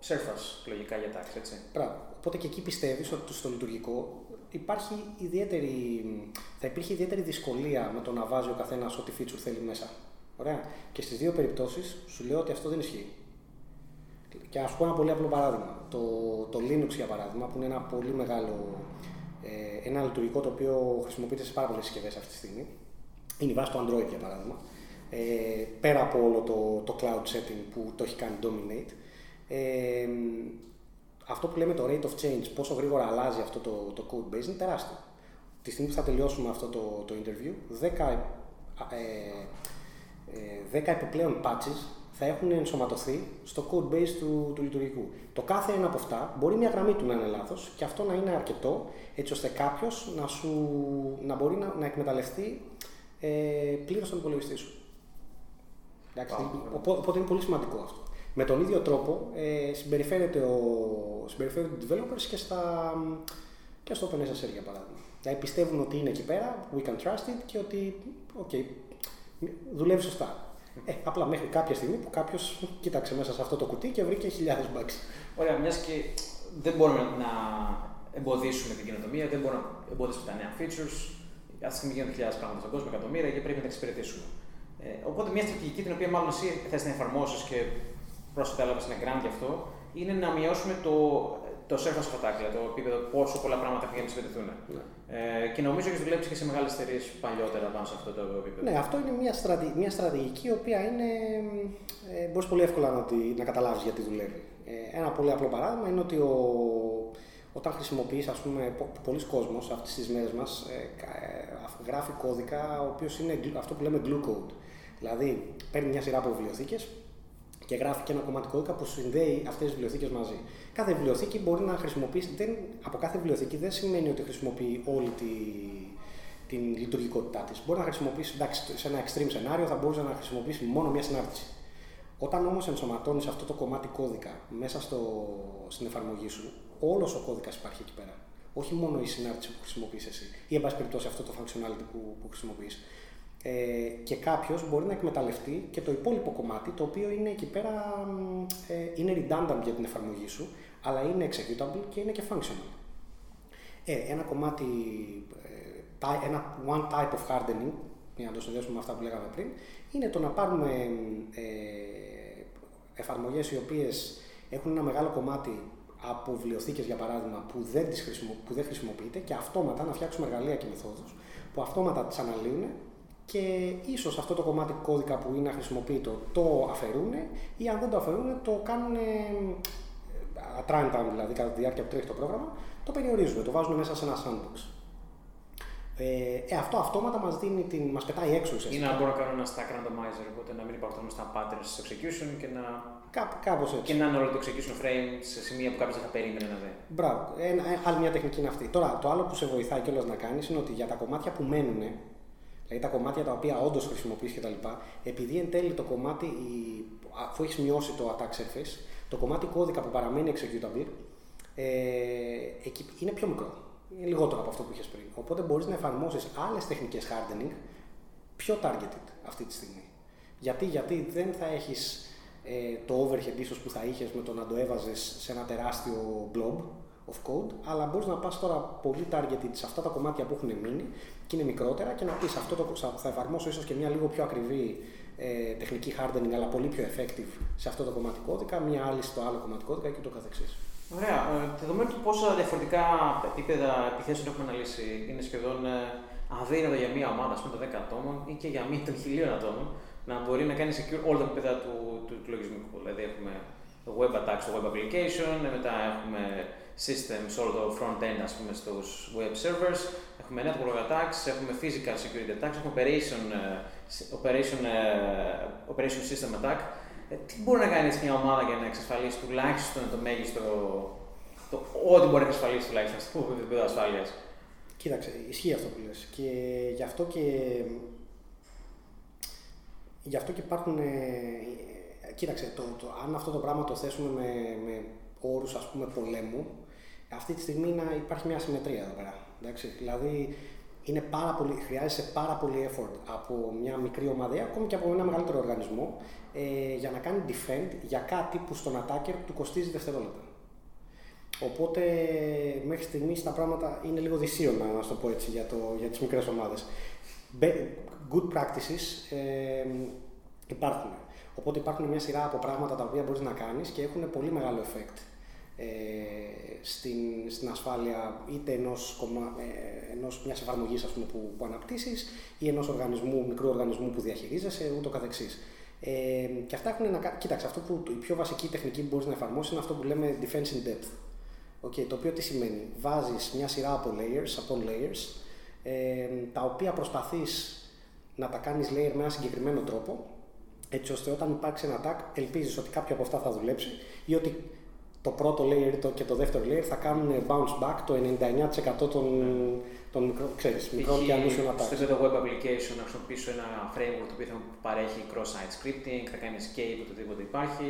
surface λογικά για τάξη, έτσι. Πράγμα. Οπότε και εκεί πιστεύεις ότι στο λειτουργικό υπάρχει ιδιαίτερη, θα υπήρχε ιδιαίτερη δυσκολία με το να βάζει ο καθένας ό,τι feature θέλει μέσα. Ωραία. Και στις δύο περιπτώσεις σου λέω ότι αυτό δεν ισχύει. Και ας πω ένα πολύ απλό παράδειγμα. Το, το Linux, για παράδειγμα, που είναι ένα πολύ μεγάλο ε, ένα λειτουργικό το οποίο χρησιμοποιείται σε πάρα πολλές συσκευές αυτή τη στιγμή. Είναι η βάση του Android, για παράδειγμα. Ε, πέρα από όλο το, το cloud setting που το έχει κάνει dominate. Ε, αυτό που λέμε το rate of change, πόσο γρήγορα αλλάζει αυτό το, το code base, είναι τεράστιο. Τη στιγμή που θα τελειώσουμε αυτό το, το interview, 10, ε, ε, 10 επιπλέον patches θα έχουν ενσωματωθεί στο code base του, του λειτουργικού. Το κάθε ένα από αυτά μπορεί μια γραμμή του να είναι λάθος και αυτό να είναι αρκετό έτσι ώστε κάποιος να, να μπορεί να, να εκμεταλλευτεί ε, πλήρως τον υπολογιστή σου. Εντάξει, οπότε είναι πολύ σημαντικό αυτό. Με τον ίδιο τρόπο ε, συμπεριφέρεται, ο, συμπεριφέρεται οι developers και, στα, και στο OpenSSL για παράδειγμα. Δηλαδή πιστεύουν ότι είναι εκεί πέρα, we can trust it και ότι okay, δουλεύει σωστά. Ε, απλά μέχρι κάποια στιγμή που κάποιος κοίταξε μέσα σε αυτό το κουτί και βρήκε χιλιάδες bugs. Ωραία, μιας και δεν μπορούμε να εμποδίσουμε την κοινοτομία, δεν μπορούμε να εμποδίσουμε τα νέα features. Αυτή τη στιγμή γίνονται χιλιάδες πράγματα στον κόσμο, εκατομμύρια και πρέπει να τα εξυπηρετήσουμε. Ε, οπότε μια στρατηγική την οποία μάλλον εσύ θες να εφαρμόσεις και πρόσφατα έλαβες ένα grant γι' αυτό, είναι να μειώσουμε το, το surface of attack, δηλαδή το επίπεδο πόσο πολλά πράγματα έχουν για να εξυπηρετηθούν. Ναι. Ε, και νομίζω ότι δουλέψει και σε μεγάλες εταιρείες παλιότερα πάνω σε αυτό το επίπεδο. Ναι, αυτό είναι μια, στρατη, μια στρατηγική η οποία είναι, ε, μπορείς πολύ εύκολα να, να καταλάβεις γιατί δουλεύει. Ε, ένα πολύ απλό παράδειγμα είναι ότι ο, όταν χρησιμοποιείς, ας πούμε, πολλοί κόσμος αυτές τις μέρες μας ε, ε γράφει κώδικα ο οποίος είναι αυτό που λέμε glue code. Δηλαδή, παίρνει μια σειρά από βιβλιοθήκες και γράφει και ένα κομμάτι κώδικα που συνδέει αυτές τις βιβλιοθήκες μαζί. Κάθε βιβλιοθήκη μπορεί να χρησιμοποιήσει, δεν, από κάθε βιβλιοθήκη δεν σημαίνει ότι χρησιμοποιεί όλη τη, την λειτουργικότητά της. Μπορεί να χρησιμοποιήσει, εντάξει, σε ένα extreme σενάριο θα μπορούσε να χρησιμοποιήσει μόνο μια συνάρτηση. Όταν όμως ενσωματώνεις αυτό το κομμάτι κώδικα μέσα στο, στην εφαρμογή σου, όλος ο κώδικας υπάρχει εκεί πέρα. Όχι μόνο η συνάρτηση που χρησιμοποιείς εσύ ή, εν πάση περιπτώσει, αυτό το functionality που, που χρησιμοποιείς ε, και κάποιος μπορεί να εκμεταλλευτεί και το υπόλοιπο κομμάτι το οποίο είναι εκεί πέρα ε, είναι redundant για την εφαρμογή σου αλλά είναι executable και είναι και functional. Ε, ένα κομμάτι, ε, ένα one type of hardening, για να το συνδέσουμε με αυτά που λέγαμε πριν, είναι το να πάρουμε ε, εφαρμογές οι οποίες έχουν ένα μεγάλο κομμάτι από βιβλιοθήκες για παράδειγμα που δεν, τις χρησιμο, που δεν χρησιμοποιείται και αυτόματα να φτιάξουμε εργαλεία και μεθόδους που αυτόματα τις αναλύουν και ίσως αυτό το κομμάτι κώδικα που είναι αχρησιμοποιητό το αφαιρούν ή αν δεν το αφαιρούν το κάνουν time δηλαδή κατά τη διάρκεια που τρέχει το πρόγραμμα, το περιορίζουν, το βάζουν μέσα σε ένα sandbox. Ε, ε, αυτό αυτόματα μας, δίνει την, μας πετάει έξω ουσιαστικά. Ή να μπορώ να κάνω ένα stack randomizer, οπότε να μην υπάρχουν στα patterns στο execution και να. Κά, κάπως έτσι. Και να είναι όλο το execution frame σε σημεία που κάποιος δεν θα περίμενε να δει. Μπράβο. Ε, άλλη μια τεχνική είναι αυτή. Τώρα, το άλλο που σε βοηθάει κιόλας να κάνεις είναι ότι για τα κομμάτια που μένουν, δηλαδή τα κομμάτια τα οποία όντως χρησιμοποιείς κτλ. Επειδή εν τέλει το κομμάτι, αφού έχεις μειώσει το attack surface, το κομμάτι κώδικα που παραμένει executable ε, εκεί είναι πιο μικρό. Είναι λιγότερο από αυτό που είχες πριν. Οπότε μπορείς να εφαρμόσεις άλλες τεχνικές hardening πιο targeted αυτή τη στιγμή. Γιατί, γιατί δεν θα έχεις ε, το overhead ίσως που θα είχες με το να το έβαζες σε ένα τεράστιο blob of code, αλλά μπορείς να πας τώρα πολύ targeted σε αυτά τα κομμάτια που έχουν μείνει και είναι μικρότερα και να πεις αυτό το, θα εφαρμόσω ίσως και μια λίγο πιο ακριβή ε, τεχνική hardening, αλλά πολύ πιο effective σε αυτό το κομμάτι κώδικα, μια άλλη στο άλλο κομμάτι κώδικα και το καθεξής. Ωραία. Ε, δεδομένου του πόσα διαφορετικά επίπεδα επιθέσεων έχουμε αναλύσει, είναι σχεδόν ε, αδύνατο για μια ομάδα, ας πούμε, των 10 ατόμων ή και για μία των χιλίων ατόμων να μπορεί να κάνει secure όλα τα επίπεδα του, του, του λογισμικού. Δηλαδή, έχουμε το web attack στο web application, μετά έχουμε systems, όλο το front-end ας πούμε στους web servers, έχουμε network attacks, έχουμε physical security attacks, έχουμε operation, ε, operation, ε, operation system attack. Ε, τι μπορεί να κάνει έτσι μια ομάδα για να εξασφαλίσει τουλάχιστον το μέγιστο. Το, ό,τι μπορεί να εξασφαλίσει τουλάχιστον στο επίπεδο ασφάλειας; Κοίταξε, ισχύει αυτό που λες. Και γι' αυτό και, γι αυτό και υπάρχουν. Ε, κοίταξε, το, το, αν αυτό το πράγμα το θέσουμε με, με όρους ας πούμε πολέμου, αυτή τη στιγμή να υπάρχει μια συμμετρία εδώ πέρα. Εντάξει, δηλαδή είναι πάρα πολύ, χρειάζεται πάρα πολύ effort από μια μικρή ομάδα, ακόμη και από ένα μεγαλύτερο οργανισμό, ε, για να κάνει defend για κάτι που στον attacker του κοστίζει δευτερόλεπτα. Οπότε μέχρι στιγμής τα πράγματα είναι λίγο δυσίωνα, να το πω έτσι, για, το, για τις μικρές ομάδες. Good practices ε, υπάρχουν. Οπότε υπάρχουν μια σειρά από πράγματα τα οποία μπορείς να κάνεις και έχουν πολύ μεγάλο effect ε, στην, στην ασφάλεια είτε ενός, κομμα, ε, ενός μιας εφαρμογής ας πούμε, που, που αναπτύσσεις ή ενός οργανισμού, μικρού οργανισμού που διαχειρίζεσαι, ούτω καθεξής. Ε, και αυτά έχουν να Κοίταξε, αυτό που η πιο βασική τεχνική που μπορείς να εφαρμόσεις είναι αυτό που λέμε defense in depth. Okay, το οποίο τι σημαίνει; Βάζεις μια σειρά από layers, από layers, ε, τα οποία προσπαθείς να τα κάνεις layer με ένα συγκεκριμένο τρόπο, έτσι ώστε όταν υπάρξει ένα attack, ελπίζεις ότι κάποιο από αυτά θα δουλέψει ή ότι το πρώτο layer και το δεύτερο layer θα κάνουν bounce back το 99% των, των μικρό, ξέρεις, μικρών και ανούσιων attacks. Στο επίπεδο web application να χρησιμοποιήσω ένα framework το οποίο θα παρέχει cross-site scripting, θα κάνει escape οτιδήποτε υπάρχει.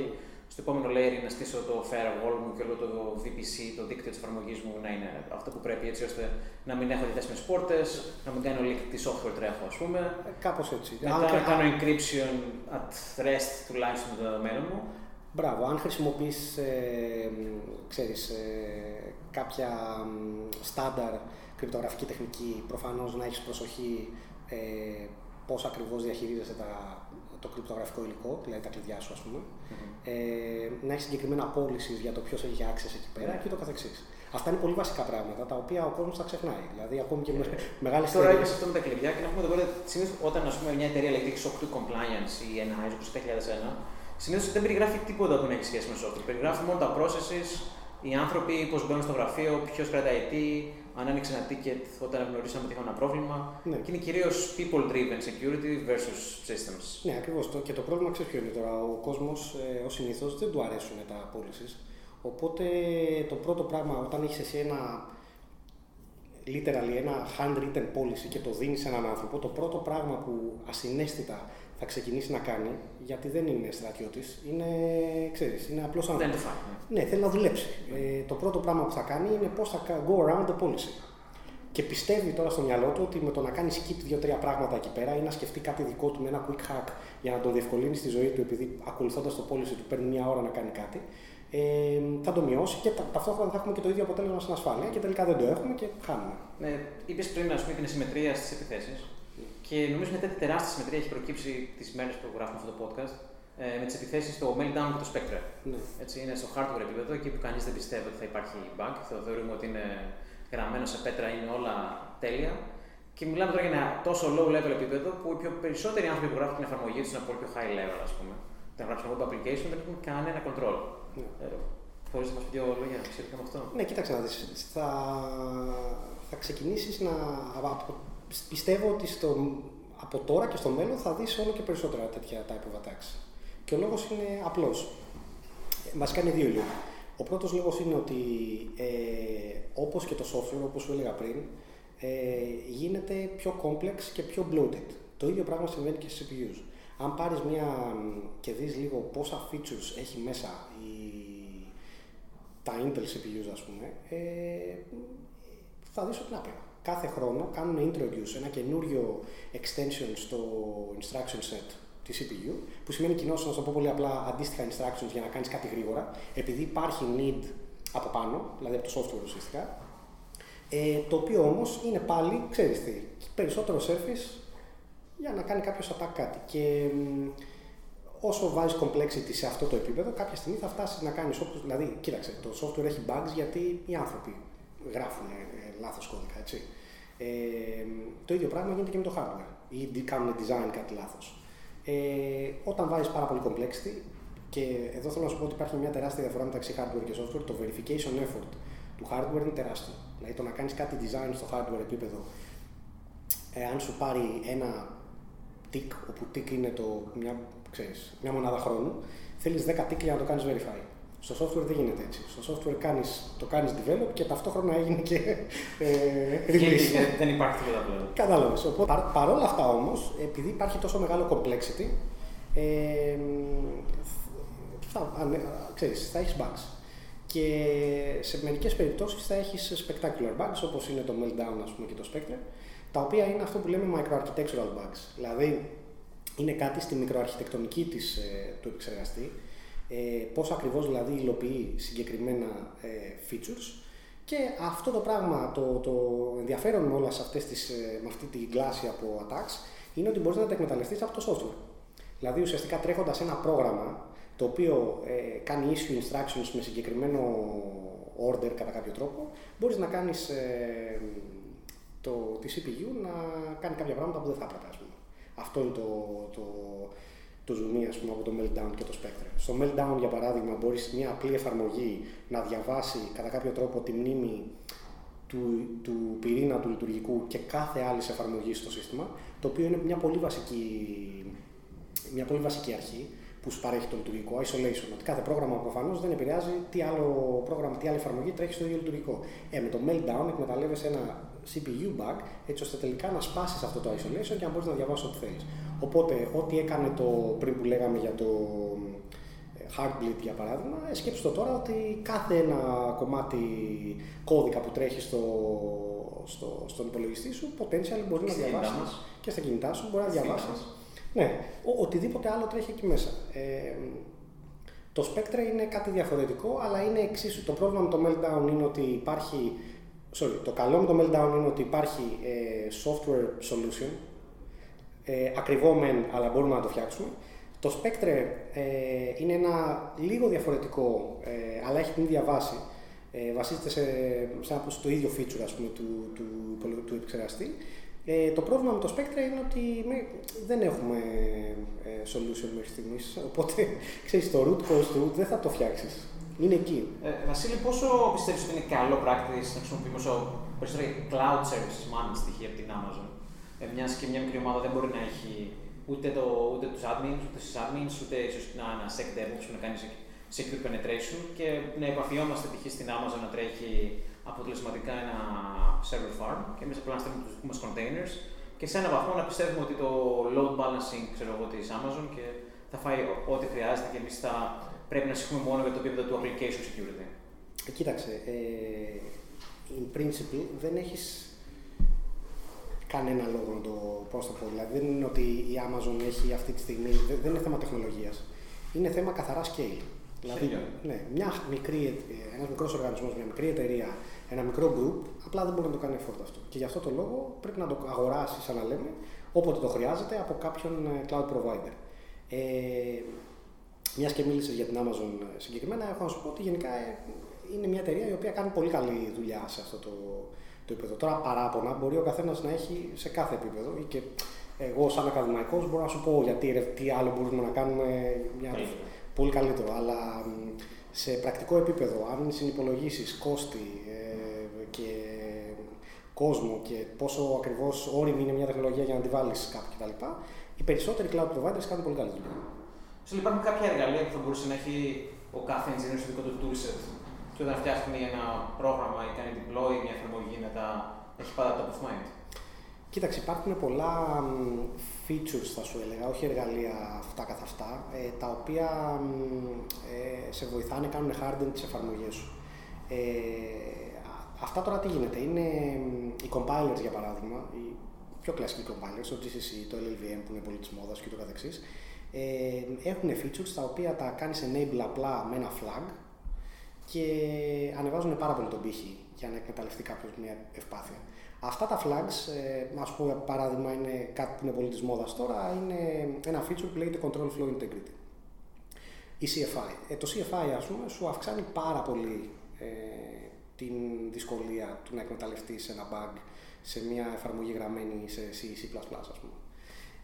Στο επόμενο layer είναι να στήσω το firewall μου και όλο το VPC, το δίκτυο της εφαρμογής μου να είναι αυτό που πρέπει έτσι ώστε να μην έχω διαθέσιμε πόρτες, να μην κάνω leak τη software τρέχω, ας πούμε. Ε, Κάπως έτσι. Μετά να κάνω encryption at rest τουλάχιστον των δεδομένων μου. Μπράβο, αν χρησιμοποιείς, ε, ξέρεις, ε, κάποια στάνταρ κρυπτογραφική τεχνική, προφανώς να έχεις προσοχή ε, πώς ακριβώς διαχειρίζεσαι τα, το κρυπτογραφικό υλικό, δηλαδή τα κλειδιά σου ας πούμε, mm-hmm. ε, να έχεις συγκεκριμένα πώληση για το ποιος έχει access εκεί πέρα mm-hmm. και το καθεξής. Αυτά είναι πολύ βασικά πράγματα τα οποία ο κόσμος τα ξεχνάει. Δηλαδή, ακόμη και με yeah. μεγάλες εταιρείες. Τώρα είπες αυτό με τα κλειδιά και να πούμε εδώ συνήθως όταν ας πούμε, μια εταιρεία λέγεται SOC 2 Compliance ή ένα ISO 27001, συνήθως δεν περιγράφει τίποτα που έχει σχέση με software. Περιγράφει μόνο τα processes, οι άνθρωποι, πώς μπαίνουν στο γραφείο, ποιος κρατάει τι, αν άνοιξε ένα ticket όταν γνωρίσαμε ότι είχαμε ένα πρόβλημα. Ναι. Και είναι κυρίως people driven security versus systems. Ναι, ακριβώς. Και το πρόβλημα ξέρεις ποιο είναι τώρα. Ο κόσμος ε, ως συνήθως δεν του αρέσουν τα policies. Οπότε το πρώτο πράγμα όταν έχεις εσύ ένα literally ένα handwritten policy και το δίνεις σε έναν άνθρωπο, το πρώτο πράγμα που ασυναίσθητα θα ξεκινήσει να κάνει, γιατί δεν είναι στρατιώτης, είναι, ξέρεις, είναι απλός άνθρωπος. Ναι, θέλει να δουλέψει. Ε, το πρώτο πράγμα που θα κάνει είναι πώς θα go around the policy. Και πιστεύει τώρα στο μυαλό του ότι με το να κάνει skip δύο-τρία πράγματα εκεί πέρα ή να σκεφτεί κάτι δικό του με ένα quick hack για να τον διευκολύνει στη ζωή του, επειδή ακολουθώντας το policy του παίρνει μια ώρα να κάνει κάτι, ε, θα το μειώσει και ταυτόχρονα θα έχουμε και το ίδιο αποτέλεσμα στην ασφάλεια και τελικά δεν το έχουμε και χάνουμε. Ναι, είπες πριν, ας πούμε, την συμμετρία στις επιθέσεις. Και νομίζω μια τέτοια τεράστια συμμετρία έχει προκύψει τις μέρες που γράφουμε αυτό το podcast ε, με τις επιθέσεις στο Meltdown και το Spectre. Ναι. Έτσι, είναι στο hardware επίπεδο, εκεί που κανείς δεν πιστεύει ότι θα υπάρχει bug. Θα θεωρούμε ότι είναι γραμμένο σε πέτρα, είναι όλα τέλεια. Και μιλάμε τώρα για ένα τόσο low level επίπεδο που οι πιο περισσότεροι άνθρωποι που γράφουν την εφαρμογή τους είναι πολύ πιο high level, ας πούμε. Όταν γράψουν web application δεν έχουν κανένα control. Ναι. Ε, Μπορείς να μας πεις δύο λόγια σχετικά με αυτό; Ναι, κοίταξε να δεις. Θα, θα ξεκινήσεις να. Από πιστεύω ότι στο, από τώρα και στο μέλλον θα δεις όλο και περισσότερα τέτοια type of attacks. Και ο λόγος είναι απλός. Μας κάνει δύο λόγοι. Ο πρώτος λόγος είναι ότι ε, όπως και το software, όπως σου έλεγα πριν, ε, γίνεται πιο complex και πιο bloated. Το ίδιο πράγμα συμβαίνει και στις CPUs. Αν πάρεις μια και δεις λίγο πόσα features έχει μέσα η, τα Intel CPUs ας πούμε, ε, θα δεις ότι είναι άπειρα κάθε χρόνο κάνουν introduce ένα καινούριο extension στο instruction set της CPU, που σημαίνει κοινώ, να το πω πολύ απλά, αντίστοιχα instructions για να κάνεις κάτι γρήγορα, επειδή υπάρχει need από πάνω, δηλαδή από το software ουσιαστικά. Ε, το οποίο όμως είναι πάλι, ξέρεις τι, περισσότερο surface για να κάνει κάποιος attack κάτι. Και όσο βάζεις complexity σε αυτό το επίπεδο, κάποια στιγμή θα φτάσεις να κάνεις όπως. Δηλαδή, κοίταξε, το software έχει bugs γιατί οι άνθρωποι γράφουν λάθος κώδικα, έτσι. Ε, το ίδιο πράγμα γίνεται και με το hardware ή κάνουν design κάτι λάθος. Ε, όταν βάζεις πάρα πολύ complexity και εδώ θέλω να σου πω ότι υπάρχει μια τεράστια διαφορά μεταξύ hardware και software, το verification effort του hardware είναι τεράστιο. Δηλαδή το να κάνεις κάτι design στο hardware επίπεδο, εάν σου πάρει ένα tick, όπου tick είναι το, μια, ξέρεις, μια μονάδα χρόνου, θέλεις 10 tick για να το κάνεις verify. Στο software δεν γίνεται έτσι. Στο software κάνεις, το κάνεις develop και ταυτόχρονα έγινε και ε, release. Και δεν υπάρχει τίποτα πλέον. Κατάλαβες. Οπότε παρ, παρόλα αυτά όμως, επειδή υπάρχει τόσο μεγάλο complexity, ε, θα, ανε- ξέρεις, θα έχεις bugs. Και σε μερικές περιπτώσεις θα έχεις spectacular bugs όπως είναι το meltdown ας πούμε, και το spectre, τα οποία είναι αυτό που λέμε microarchitectural bugs. Δηλαδή, είναι κάτι στη μικροαρχιτεκτονική της, ε, του επεξεργαστή, ε, πώς ακριβώς δηλαδή υλοποιεί συγκεκριμένα ε, features και αυτό το πράγμα, το, το ενδιαφέρον με όλες αυτές τις, ε, με αυτή την κλάση από attacks είναι ότι μπορείς να τα εκμεταλλευτείς από το software. Δηλαδή ουσιαστικά τρέχοντας ένα πρόγραμμα το οποίο ε, κάνει issue instructions με συγκεκριμένο order κατά κάποιο τρόπο, μπορείς να κάνεις ε, το, τη CPU να κάνει κάποια πράγματα που δεν θα έπρεπε, ας πούμε. Αυτό είναι το, το, το zoom ας πούμε, από το Meltdown και το Spectre. Στο Meltdown, για παράδειγμα, μπορείς μια απλή εφαρμογή να διαβάσει κατά κάποιο τρόπο τη μνήμη του, του πυρήνα του λειτουργικού και κάθε άλλης εφαρμογής στο σύστημα, το οποίο είναι μια πολύ βασική, μια πολύ βασική αρχή που σου παρέχει το λειτουργικό, isolation. Ότι κάθε πρόγραμμα προφανώς δεν επηρεάζει τι άλλο πρόγραμμα, τι άλλη εφαρμογή τρέχει στο ίδιο λειτουργικό. Ε, με το meltdown εκμεταλλεύεσαι ένα CPU bug έτσι ώστε τελικά να σπάσεις αυτό το isolation και να μπορείς να διαβάσεις ό,τι θέλεις. Οπότε, ό,τι έκανε το πριν που λέγαμε για το ε, Heartbleed για παράδειγμα, ε, σκέψου το τώρα ότι κάθε ένα κομμάτι κώδικα που τρέχει στο, στο, στον υπολογιστή σου, potential μπορεί να στα κινητά διαβάσεις μας. και στα κινητά σου μπορεί να Στα διαβάσεις. κινητά Ναι, ο, οτιδήποτε άλλο τρέχει εκεί μέσα. Ε, το Spectre είναι κάτι διαφορετικό, αλλά είναι εξίσου. Το πρόβλημα με το Meltdown είναι ότι υπάρχει. Sorry, το καλό με το Meltdown είναι ότι υπάρχει ε, software solution. Ε, ακριβό μεν, αλλά μπορούμε να το φτιάξουμε. Το Spectre ε, είναι ένα λίγο διαφορετικό, ε, αλλά έχει την ίδια βάση. Ε, βασίζεται σε, σε ένα- στο ίδιο feature ας πούμε, του, του, του, του επεξεργαστή. Ε, το πρόβλημα με το Spectre είναι ότι με- δεν έχουμε ε, solution μέχρι στιγμής. Οπότε ξέρεις, το root cause του δεν θα το φτιάξεις. Είναι εκεί. Ε, Βασίλη, πόσο πιστεύεις ότι είναι καλό practice να χρησιμοποιούμε όσο περισσότερο cloud services managed στοιχεία από την Amazon; Ε, Μιας και μια μικρή ομάδα δεν μπορεί να έχει ούτε, το, ούτε τους admins, ούτε του admins, ούτε ίσως να ένα sec DevOps που να κάνει secure penetration και να επαφιόμαστε π.χ. στην Amazon να τρέχει αποτελεσματικά ένα server farm και εμείς απλά να στέλνουμε τους δικού μας containers και σε έναν βαθμό να πιστεύουμε ότι το load balancing ξέρω εγώ, της Amazon και θα φάει ό,τι χρειάζεται και εμείς θα πρέπει να σηκούμε μόνο για το επίπεδο του application security. Ε, κοίταξε, ε, in principle δεν έχεις κανένα λόγο να το πώς το πω. Δηλαδή δεν είναι ότι η Amazon έχει αυτή τη στιγμή, δεν, δεν είναι θέμα τεχνολογίας. Είναι θέμα καθαρά scale. Δηλαδή, Χίλια. ναι, μια μικρή, ε, ένας μικρός οργανισμός, μια μικρή εταιρεία, ένα μικρό group, απλά δεν μπορεί να το κάνει effort αυτό. Και γι' αυτό το λόγο πρέπει να το αγοράσεις, σαν να λέμε, όποτε το χρειάζεται από κάποιον ε, cloud provider. Ε, μιας και μίλησες για την Amazon συγκεκριμένα, έχω να σου πω ότι γενικά ε, είναι μια εταιρεία η οποία κάνει πολύ καλή δουλειά σε αυτό το, το επίπεδο. Τώρα παράπονα μπορεί ο καθένας να έχει σε κάθε επίπεδο και εγώ σαν ακαδημαϊκός μπορώ να σου πω γιατί ρε, τι άλλο μπορούμε να κάνουμε μια, Καλύτερο. πολύ καλύτερο. Αλλά μ, σε πρακτικό επίπεδο, αν συνυπολογίσεις κόστη ε, και κόσμο και πόσο ακριβώς όριμη είναι μια τεχνολογία για να τη βάλεις κάπου κτλ. Οι περισσότεροι cloud providers κάνουν πολύ καλή δουλειά. Σε υπάρχουν κάποια εργαλεία που θα μπορούσε να έχει ο κάθε engineer στο δικό του toolset; Και όταν φτιάχνει ένα πρόγραμμα ή κάνει deploy μια εφαρμογή να τα έχει πάντα top of mind. Κοίταξε, υπάρχουν πολλά μ, features, θα σου έλεγα, όχι εργαλεία αυτά καθ' αυτά, ε, τα οποία μ, ε, σε βοηθάνε, κάνουν harden τις εφαρμογές σου. Ε, α- αυτά τώρα τι γίνεται, είναι μ, οι compilers για παράδειγμα, οι πιο κλασικοί compilers, το GCC, το LLVM που είναι πολύ της μόδας και το καθεξής, ε, έχουν features τα οποία τα κάνεις enable απλά με ένα flag και ανεβάζουν πάρα πολύ τον πύχη για να εκμεταλλευτεί κάποιος μια ευπάθεια. Αυτά τα flags, ε, ας πούμε παράδειγμα είναι κάτι που είναι πολύ της μόδας τώρα, είναι ένα feature που λέγεται Control Flow Integrity. Η CFI. Ε, το CFI ας πούμε σου αυξάνει πάρα πολύ ε, την δυσκολία του να εκμεταλλευτείς ένα bug σε μια εφαρμογή γραμμένη σε C, C++ ας πούμε.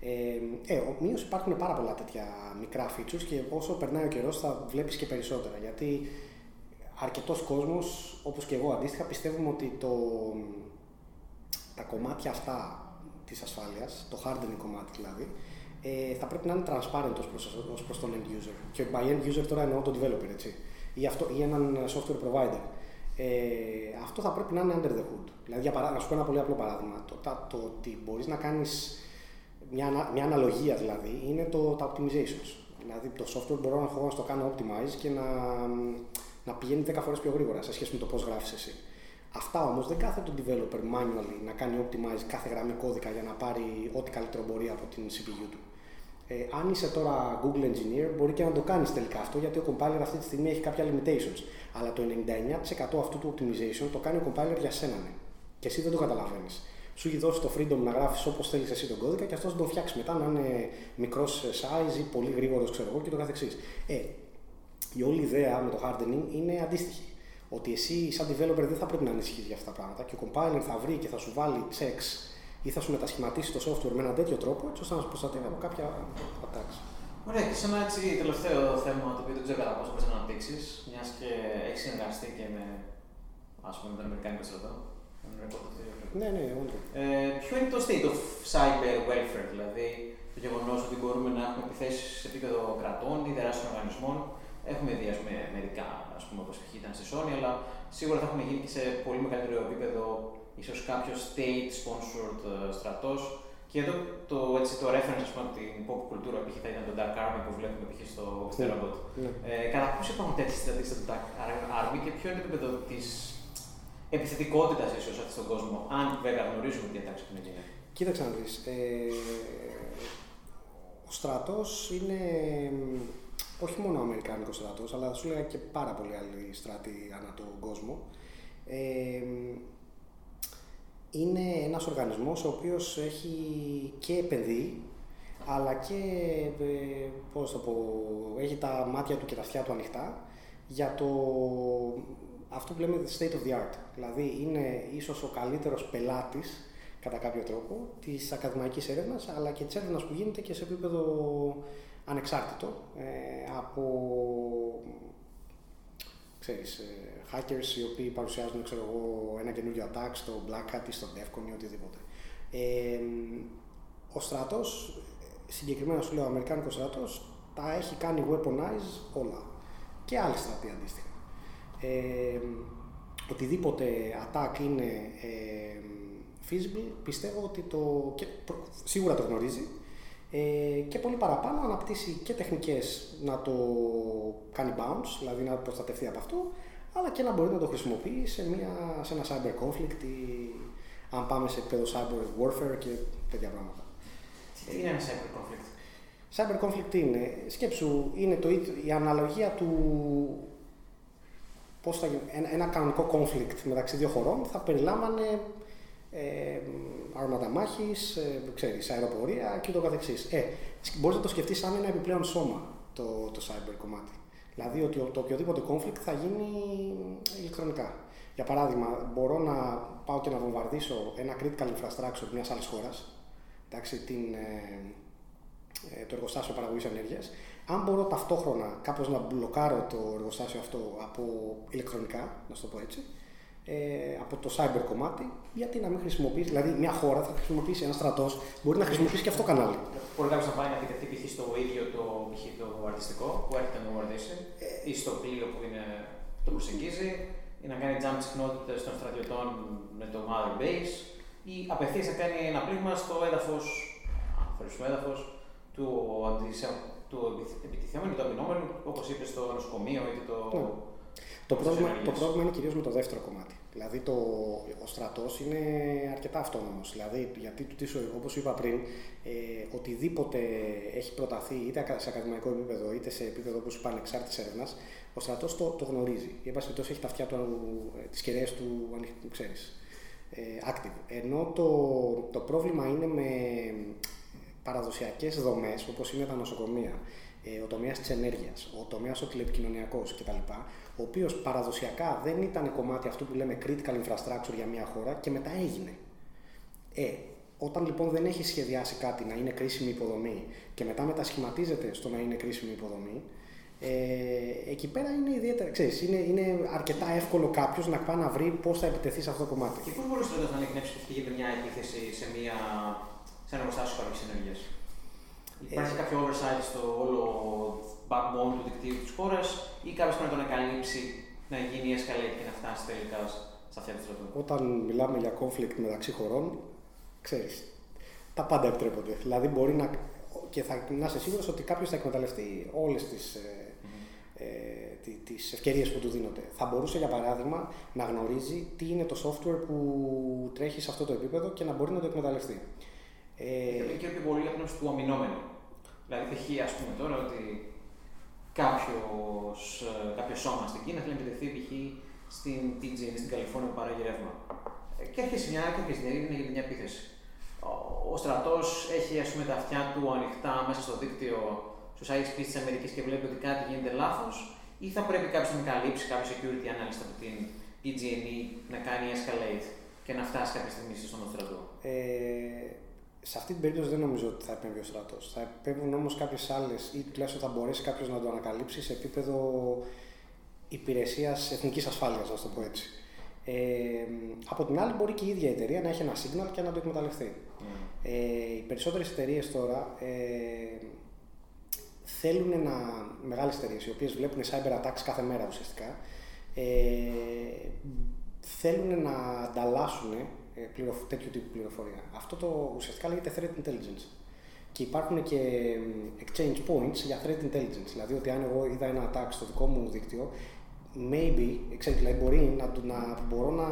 Ε, ε, ομοίως υπάρχουν πάρα πολλά τέτοια μικρά features και όσο περνάει ο καιρός θα βλέπεις και περισσότερα γιατί αρκετός κόσμος, όπως και εγώ αντίστοιχα, πιστεύουμε ότι το, τα κομμάτια αυτά της ασφάλειας, το hardening κομμάτι δηλαδή, ε, θα πρέπει να είναι transparent ως προς, ως προς τον end user. Και by end user τώρα εννοώ τον developer, έτσι. Ή, αυτό, ή έναν software provider. Ε, αυτό θα πρέπει να είναι under the hood. Δηλαδή, για παράδειγμα, να σου πω ένα πολύ απλό παράδειγμα. Το, το, το ότι μπορείς να κάνεις μια, μια αναλογία δηλαδή είναι το, τα optimizations. Δηλαδή, το software μπορώ να, να το κάνω optimize και να, να πηγαίνει 10 φορές πιο γρήγορα σε σχέση με το πώς γράφεις εσύ. Αυτά όμως δεν κάθεται το developer manually να κάνει optimize κάθε γραμμή κώδικα για να πάρει ό,τι καλύτερο μπορεί από την CPU του. Ε, αν είσαι τώρα Google Engineer, μπορεί και να το κάνεις τελικά αυτό γιατί ο compiler αυτή τη στιγμή έχει κάποια limitations. Αλλά το 99% αυτού του optimization το κάνει ο compiler για σένα. Ναι. Και εσύ δεν το καταλαβαίνεις. Σου έχει δώσει το freedom να γράφεις όπως θέλεις εσύ τον κώδικα και αυτός να τον φτιάξεις μετά να είναι μικρός size ή πολύ γρήγορος, ξέρω εγώ και το καθεξής. Ε, η όλη ιδέα με το hardening είναι αντίστοιχη. Ότι εσύ, σαν developer, δεν θα πρέπει να ανησυχεί για αυτά τα πράγματα και ο compiler θα βρει και θα σου βάλει checks ή θα σου μετασχηματίσει το software με έναν τέτοιο τρόπο, έτσι ώστε να σου προστατεύει από κάποια attacks. Ωραία, και σε ένα έτσι τελευταίο θέμα το οποίο δεν ξέρω κατά πόσο μπορείς να αναπτύξεις, μιας και έχεις συνεργαστεί και με, ας πούμε, με τον Αμερικάνικο στρατό. Ναι, ναι, όντω. Ε, ποιο είναι το state of cyber welfare, δηλαδή το γεγονός ότι μπορούμε να έχουμε επιθέσεις σε επίπεδο κρατών ή τεράστιων οργανισμών. Έχουμε δει ας πούμε, μερικά, ας πούμε, όπως ήταν στη Sony, αλλά σίγουρα θα έχουμε γίνει και σε πολύ μεγαλύτερο επίπεδο ίσως κάποιος state-sponsored ε, στρατός. Και εδώ το, έτσι, το reference ας πούμε, από την pop κουλτούρα π.χ. θα ήταν το Dark Army που βλέπουμε π.χ. στο Sterobot. Ναι. Ε, κατά πόσο υπάρχουν τέτοιες στρατηγικέ στο Dark Army και ποιο είναι το επίπεδο της επιθετικότητας ίσως αυτή στον κόσμο, αν βέβαια γνωρίζουμε τι εντάξει είναι γίνει. Κοίταξε να δεις. Ε, ο στρατός είναι όχι μόνο ο Αμερικάνικος στρατός, αλλά θα σου λέγα και πάρα πολλοί άλλοι στρατοί ανά τον κόσμο. Ε, είναι ένας οργανισμός ο οποίος έχει και επενδύει, αλλά και, ε, πώς το πω, έχει τα μάτια του και τα αυτιά του ανοιχτά για το, αυτό που λέμε state of the art. Δηλαδή είναι ίσως ο καλύτερος πελάτης, κατά κάποιο τρόπο, της ακαδημαϊκής έρευνας, αλλά και της έρευνας που γίνεται και σε επίπεδο ανεξάρτητο, ε, από ξέρεις, ε, hackers οι οποίοι παρουσιάζουν ξέρω εγώ, ένα καινούριο attack στο Black Hat ή στο Defcon ή οτιδήποτε. Ε, ο στρατός, συγκεκριμένα σου λέω ο Αμερικάνικος στρατός, τα έχει κάνει weaponize όλα. Και άλλοι στρατοί αντίστοιχα. Ε, οτιδήποτε attack είναι ε, feasible, πιστεύω ότι το, και, σίγουρα το γνωρίζει ε, και πολύ παραπάνω αναπτύσσει και τεχνικές να το κάνει bounce, δηλαδή να προστατευτεί από αυτό, αλλά και να μπορεί να το χρησιμοποιεί σε, μια, σε ένα cyber conflict ή αν πάμε σε επίπεδο cyber warfare και τέτοια πράγματα. Τι είναι ένα cyber conflict? Cyber conflict είναι, σκέψου, είναι το, η αναλογία του πώς θα, ένα, ένα κανονικό conflict μεταξύ δύο χωρών θα περιλάμβανε ε, άρματα μάχης, ε, ξέρεις, αεροπορία και το καθεξής. Ε, μπορείς να το σκεφτείς σαν ένα επιπλέον σώμα το, το cyber κομμάτι. Δηλαδή ότι το οποιοδήποτε conflict θα γίνει ηλεκτρονικά. Για παράδειγμα, μπορώ να πάω και να βομβαρδίσω ένα critical infrastructure μιας άλλης χώρας, την, ε, ε, το εργοστάσιο παραγωγής ενέργειας. Αν μπορώ ταυτόχρονα κάπως να μπλοκάρω το εργοστάσιο αυτό από ηλεκτρονικά, να το πω έτσι, ε, από το cyber κομμάτι, γιατί να μην χρησιμοποιήσει, δηλαδή μια χώρα θα χρησιμοποιήσει ένα στρατός, μπορεί να χρησιμοποιήσει και αυτό το κανάλι. Μπορεί κάποιος να πάει να επιτεθεί π.χ. στο ίδιο το, π.χ. το αρτιστικό που έρχεται να βομβαρδίσει ή στο πλοίο που είναι, το προσεγγίζει ή να κάνει jump συχνότητες των στρατιωτών με το mother base ή απευθείας να κάνει ένα πλήγμα στο έδαφος, αν θεωρήσουμε έδαφος, του, του επιτιθέμενου, του αμυνόμενου, όπως είπες στο νοσοκομείο ή το. Ναι. Το πρόβλημα, το πρόβλημα είναι κυρίως με το δεύτερο κομμάτι. Δηλαδή το, ο στρατός είναι αρκετά αυτόνομος. Δηλαδή, γιατί όπως είπα πριν, ε, οτιδήποτε έχει προταθεί είτε σε ακαδημαϊκό επίπεδο είτε σε επίπεδο όπως είπα ανεξάρτητης έρευνας, ο στρατός το, το γνωρίζει. Η πάση έχει τα αυτιά του, ε, τις κεραίες του, ξέρεις, ε, active. Ενώ το, το πρόβλημα είναι με παραδοσιακές δομές όπως είναι τα νοσοκομεία, ε, ο τομέας της ενέργειας, ο τομέας ο τηλεπικοινωνιακός κτλ ο οποίος παραδοσιακά δεν ήταν κομμάτι αυτού που λέμε critical infrastructure για μια χώρα και μετά έγινε. Ε, όταν λοιπόν δεν έχει σχεδιάσει κάτι να είναι κρίσιμη υποδομή και μετά μετασχηματίζεται στο να είναι κρίσιμη υποδομή, ε, εκεί πέρα είναι ιδιαίτερα. Ξέρεις, είναι, είναι αρκετά εύκολο κάποιος να πάει να βρει πώς θα επιτεθεί σε αυτό το κομμάτι. Και πώς μπορεί να ανοιχνεύσει ότι γίνεται μια επίθεση σε, μια, σε ένα εργοστάσιο παραγωγής ενέργειας; Υπάρχει Ε, κάποιο oversight στο όλο backbone του δικτύου της χώρας ή κάποιος πρέπει να τον ανακαλύψει να γίνει escalate και να φτάσει τελικά στα αυτιά του στρατού. Όταν μιλάμε για conflict μεταξύ χωρών, ξέρεις, τα πάντα επιτρέπονται. Δηλαδή μπορεί να... και θα να είσαι σίγουρος ότι κάποιος θα εκμεταλλευτεί όλες τις, ε, ε, τι- τις ευκαιρίες που του δίνονται. Θα μπορούσε, για παράδειγμα, να γνωρίζει τι είναι το software που τρέχει σε αυτό το επίπεδο και να μπορεί να το εκμεταλλευτεί. Ε, Ε, και πιο πολύ από του αμυνόμενου. Δηλαδή, π.χ. ας πούμε τώρα ότι κάποιος, ε, κάποιο σώμα στην Κίνα θέλει να επιτεθεί π.χ. στην TG, στην Καλιφόρνια που παράγει ρεύμα. Ε, Και έρχεσαι μια, και έρχεσαι μια, να γίνει μια επίθεση. Ο, ο στρατός έχει ας πούμε, τα αυτιά του ανοιχτά μέσα στο δίκτυο στους ISP της Αμερικής και βλέπει ότι κάτι γίνεται λάθος, ή θα πρέπει κάποιος να καλύψει, κάποιο security analyst από την PG&E να κάνει escalate και να φτάσει κάποια στιγμή στον στρατό; Ε, σε αυτή την περίπτωση δεν νομίζω ότι θα επέμβει ο στρατός. Θα επέμβουν όμως κάποιες άλλες ή τουλάχιστον θα μπορέσει κάποιος να το ανακαλύψει σε επίπεδο υπηρεσίας εθνικής ασφάλειας, να το πω έτσι. Ε, από την άλλη, μπορεί και η ίδια η εταιρεία να έχει ένα signal και να το εκμεταλλευτεί. Ε, οι περισσότερες εταιρείες τώρα ε, θέλουν να. μεγάλες εταιρείες, οι οποίες βλέπουν cyber attacks κάθε μέρα ουσιαστικά, ε, θέλουν να ανταλλάσσουν ε, πληροφ- τέτοιου τύπου πληροφορία. Αυτό το ουσιαστικά λέγεται threat intelligence. Και υπάρχουν και μ, exchange points για threat intelligence. Δηλαδή ότι αν εγώ είδα ένα attack στο δικό μου δίκτυο, maybe, ξέρετε, δηλαδή μπορεί να, το- να μπορώ να,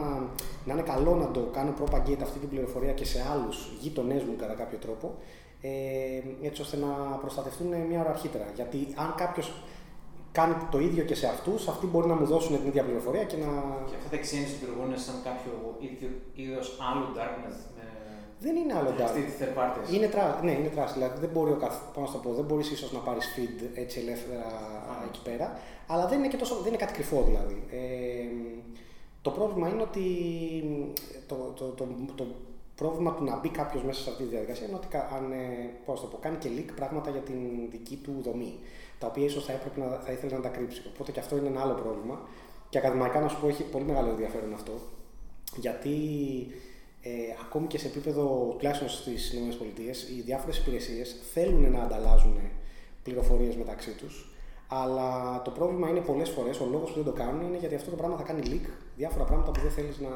να είναι καλό να το κάνω propagate αυτή την πληροφορία και σε άλλους γείτονές μου κατά κάποιο τρόπο, ε, έτσι ώστε να προστατευτούν μια ώρα αρχίτερα. Γιατί αν κάποιος κάνει το ίδιο και σε αυτούς, αυτοί μπορεί να μου δώσουν την ίδια πληροφορία και να... Και αυτά τα exchange λειτουργούν σαν κάποιο είδος άλλου darknet με Δεν είναι άλλο dark. αυτή τη third parties. Είναι trust, ναι, είναι trust. Δηλαδή δεν μπορεί ο καθ... πώς να το πω, δεν μπορείς ίσως να πάρεις feed έτσι ελεύθερα εκεί πέρα, αλλά δεν είναι, και τόσο, δεν είναι κάτι κρυφό δηλαδή. Ε, το πρόβλημα είναι ότι το, το, το, το, πρόβλημα του να μπει κάποιος μέσα σε αυτή τη διαδικασία είναι ότι κα- αν, ε, πώς το πω, κάνει και leak πράγματα για την δική του δομή, τα οποία ίσως θα, έπρεπε να, θα ήθελες να τα κρύψεις. Οπότε και αυτό είναι ένα άλλο πρόβλημα. Και ακαδημαϊκά να σου πω έχει πολύ μεγάλο ενδιαφέρον αυτό, γιατί ε, ακόμη και σε επίπεδο, τουλάχιστον στις ΗΠΑ, οι διάφορες υπηρεσίες θέλουν να ανταλλάζουν πληροφορίες μεταξύ τους. Αλλά το πρόβλημα είναι πολλές φορές, ο λόγος που δεν το κάνουν είναι γιατί αυτό το πράγμα θα κάνει leak διάφορα πράγματα που δεν θέλεις να,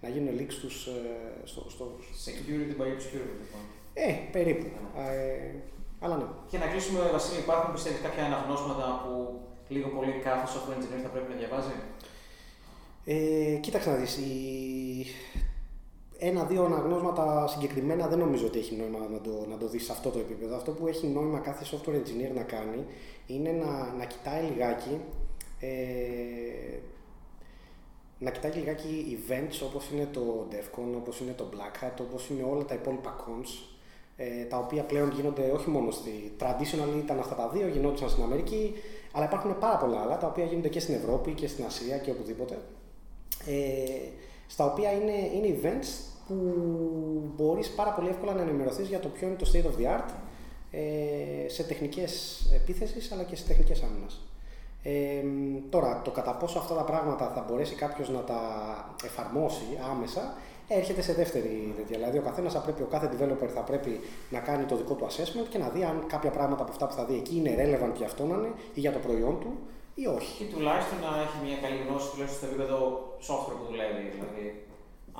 να γίνουν leak στους, ε, στο, στο, Security by obscurity, λοιπόν. Ε, περίπου. Ε, αλλά ναι. Και να κλείσουμε, Βασίλη, υπάρχουν πιστεύεις κάποια αναγνώσματα που λίγο πολύ κάθε software engineer θα πρέπει να διαβάζει; Ε, κοίταξε να δεις, η- ένα-δύο αναγνώσματα συγκεκριμένα δεν νομίζω ότι έχει νόημα να το, να το δεις σε αυτό το επίπεδο. Αυτό που έχει νόημα κάθε software engineer να κάνει είναι να, να κοιτάει λιγάκι ε, να κοιτάει λιγάκι events όπως είναι το DEFCON, όπως είναι το Black Hat, όπως είναι όλα τα υπόλοιπα cons ε, τα οποία πλέον γίνονται όχι μόνο στη traditional ήταν αυτά τα δύο, γινόντουσαν στην Αμερική, αλλά υπάρχουν πάρα πολλά άλλα τα οποία γίνονται και στην Ευρώπη και στην Ασία και οπουδήποτε. Ε, στα οποία είναι, είναι events που μπορείς πάρα πολύ εύκολα να ενημερωθείς για το ποιο είναι το state of the art ε, σε τεχνικές επίθεσεις αλλά και σε τεχνικές άμυνας. Ε, τώρα, το κατά πόσο αυτά τα πράγματα θα μπορέσει κάποιος να τα εφαρμόσει άμεσα έρχεται σε δεύτερη τέτοια. Δηλαδή, ο καθένας θα πρέπει, ο κάθε developer θα πρέπει να κάνει το δικό του assessment και να δει αν κάποια πράγματα από αυτά που θα δει εκεί είναι relevant για αυτό να είναι ή για το προϊόν του ή όχι. Και τουλάχιστον να έχει μια καλή γνώση τουλάχιστον στο επίπεδο software που δουλεύει. Δηλαδή,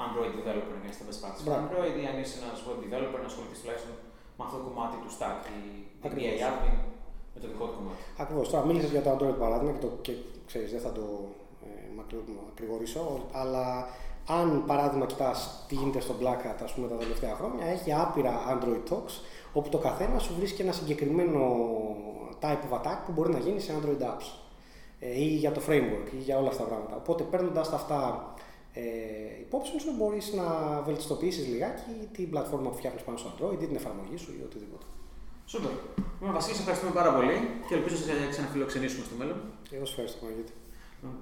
Android developer είναι στα best practices του Μπράβο. Android, ή αν είσαι ένας web developer να ασχοληθείς τουλάχιστον με αυτό το κομμάτι του stack ή την Ακριβώς. AI admin με το δικό του κομμάτι. Ακριβώς. Τώρα μίλησες για το Android παράδειγμα και, το, και ξέρεις, δεν θα το ε, μακρι- μακρηγορήσω, αλλά αν παράδειγμα κοιτάς τι γίνεται στο Black Hat ας πούμε, τα τελευταία χρόνια, έχει άπειρα Android Talks, όπου το καθένα σου βρίσκει ένα συγκεκριμένο type of attack που μπορεί να γίνει σε Android apps ε, ή για το framework ή για όλα αυτά τα πράγματα. Οπότε παίρνοντας τα αυτά ε, υπόψη σου, μπορείς να βελτιστοποιήσεις λιγάκι την πλατφόρμα που φτιάχνεις πάνω στο Android ή την εφαρμογή σου ή οτιδήποτε. Σούπερ. Λοιπόν, Βασίλη, σε ευχαριστούμε πάρα πολύ και ελπίζω να σε ξαναφιλοξενήσουμε στο μέλλον. Εγώ σου ευχαριστώ, Παναγιώτη. Λοιπόν,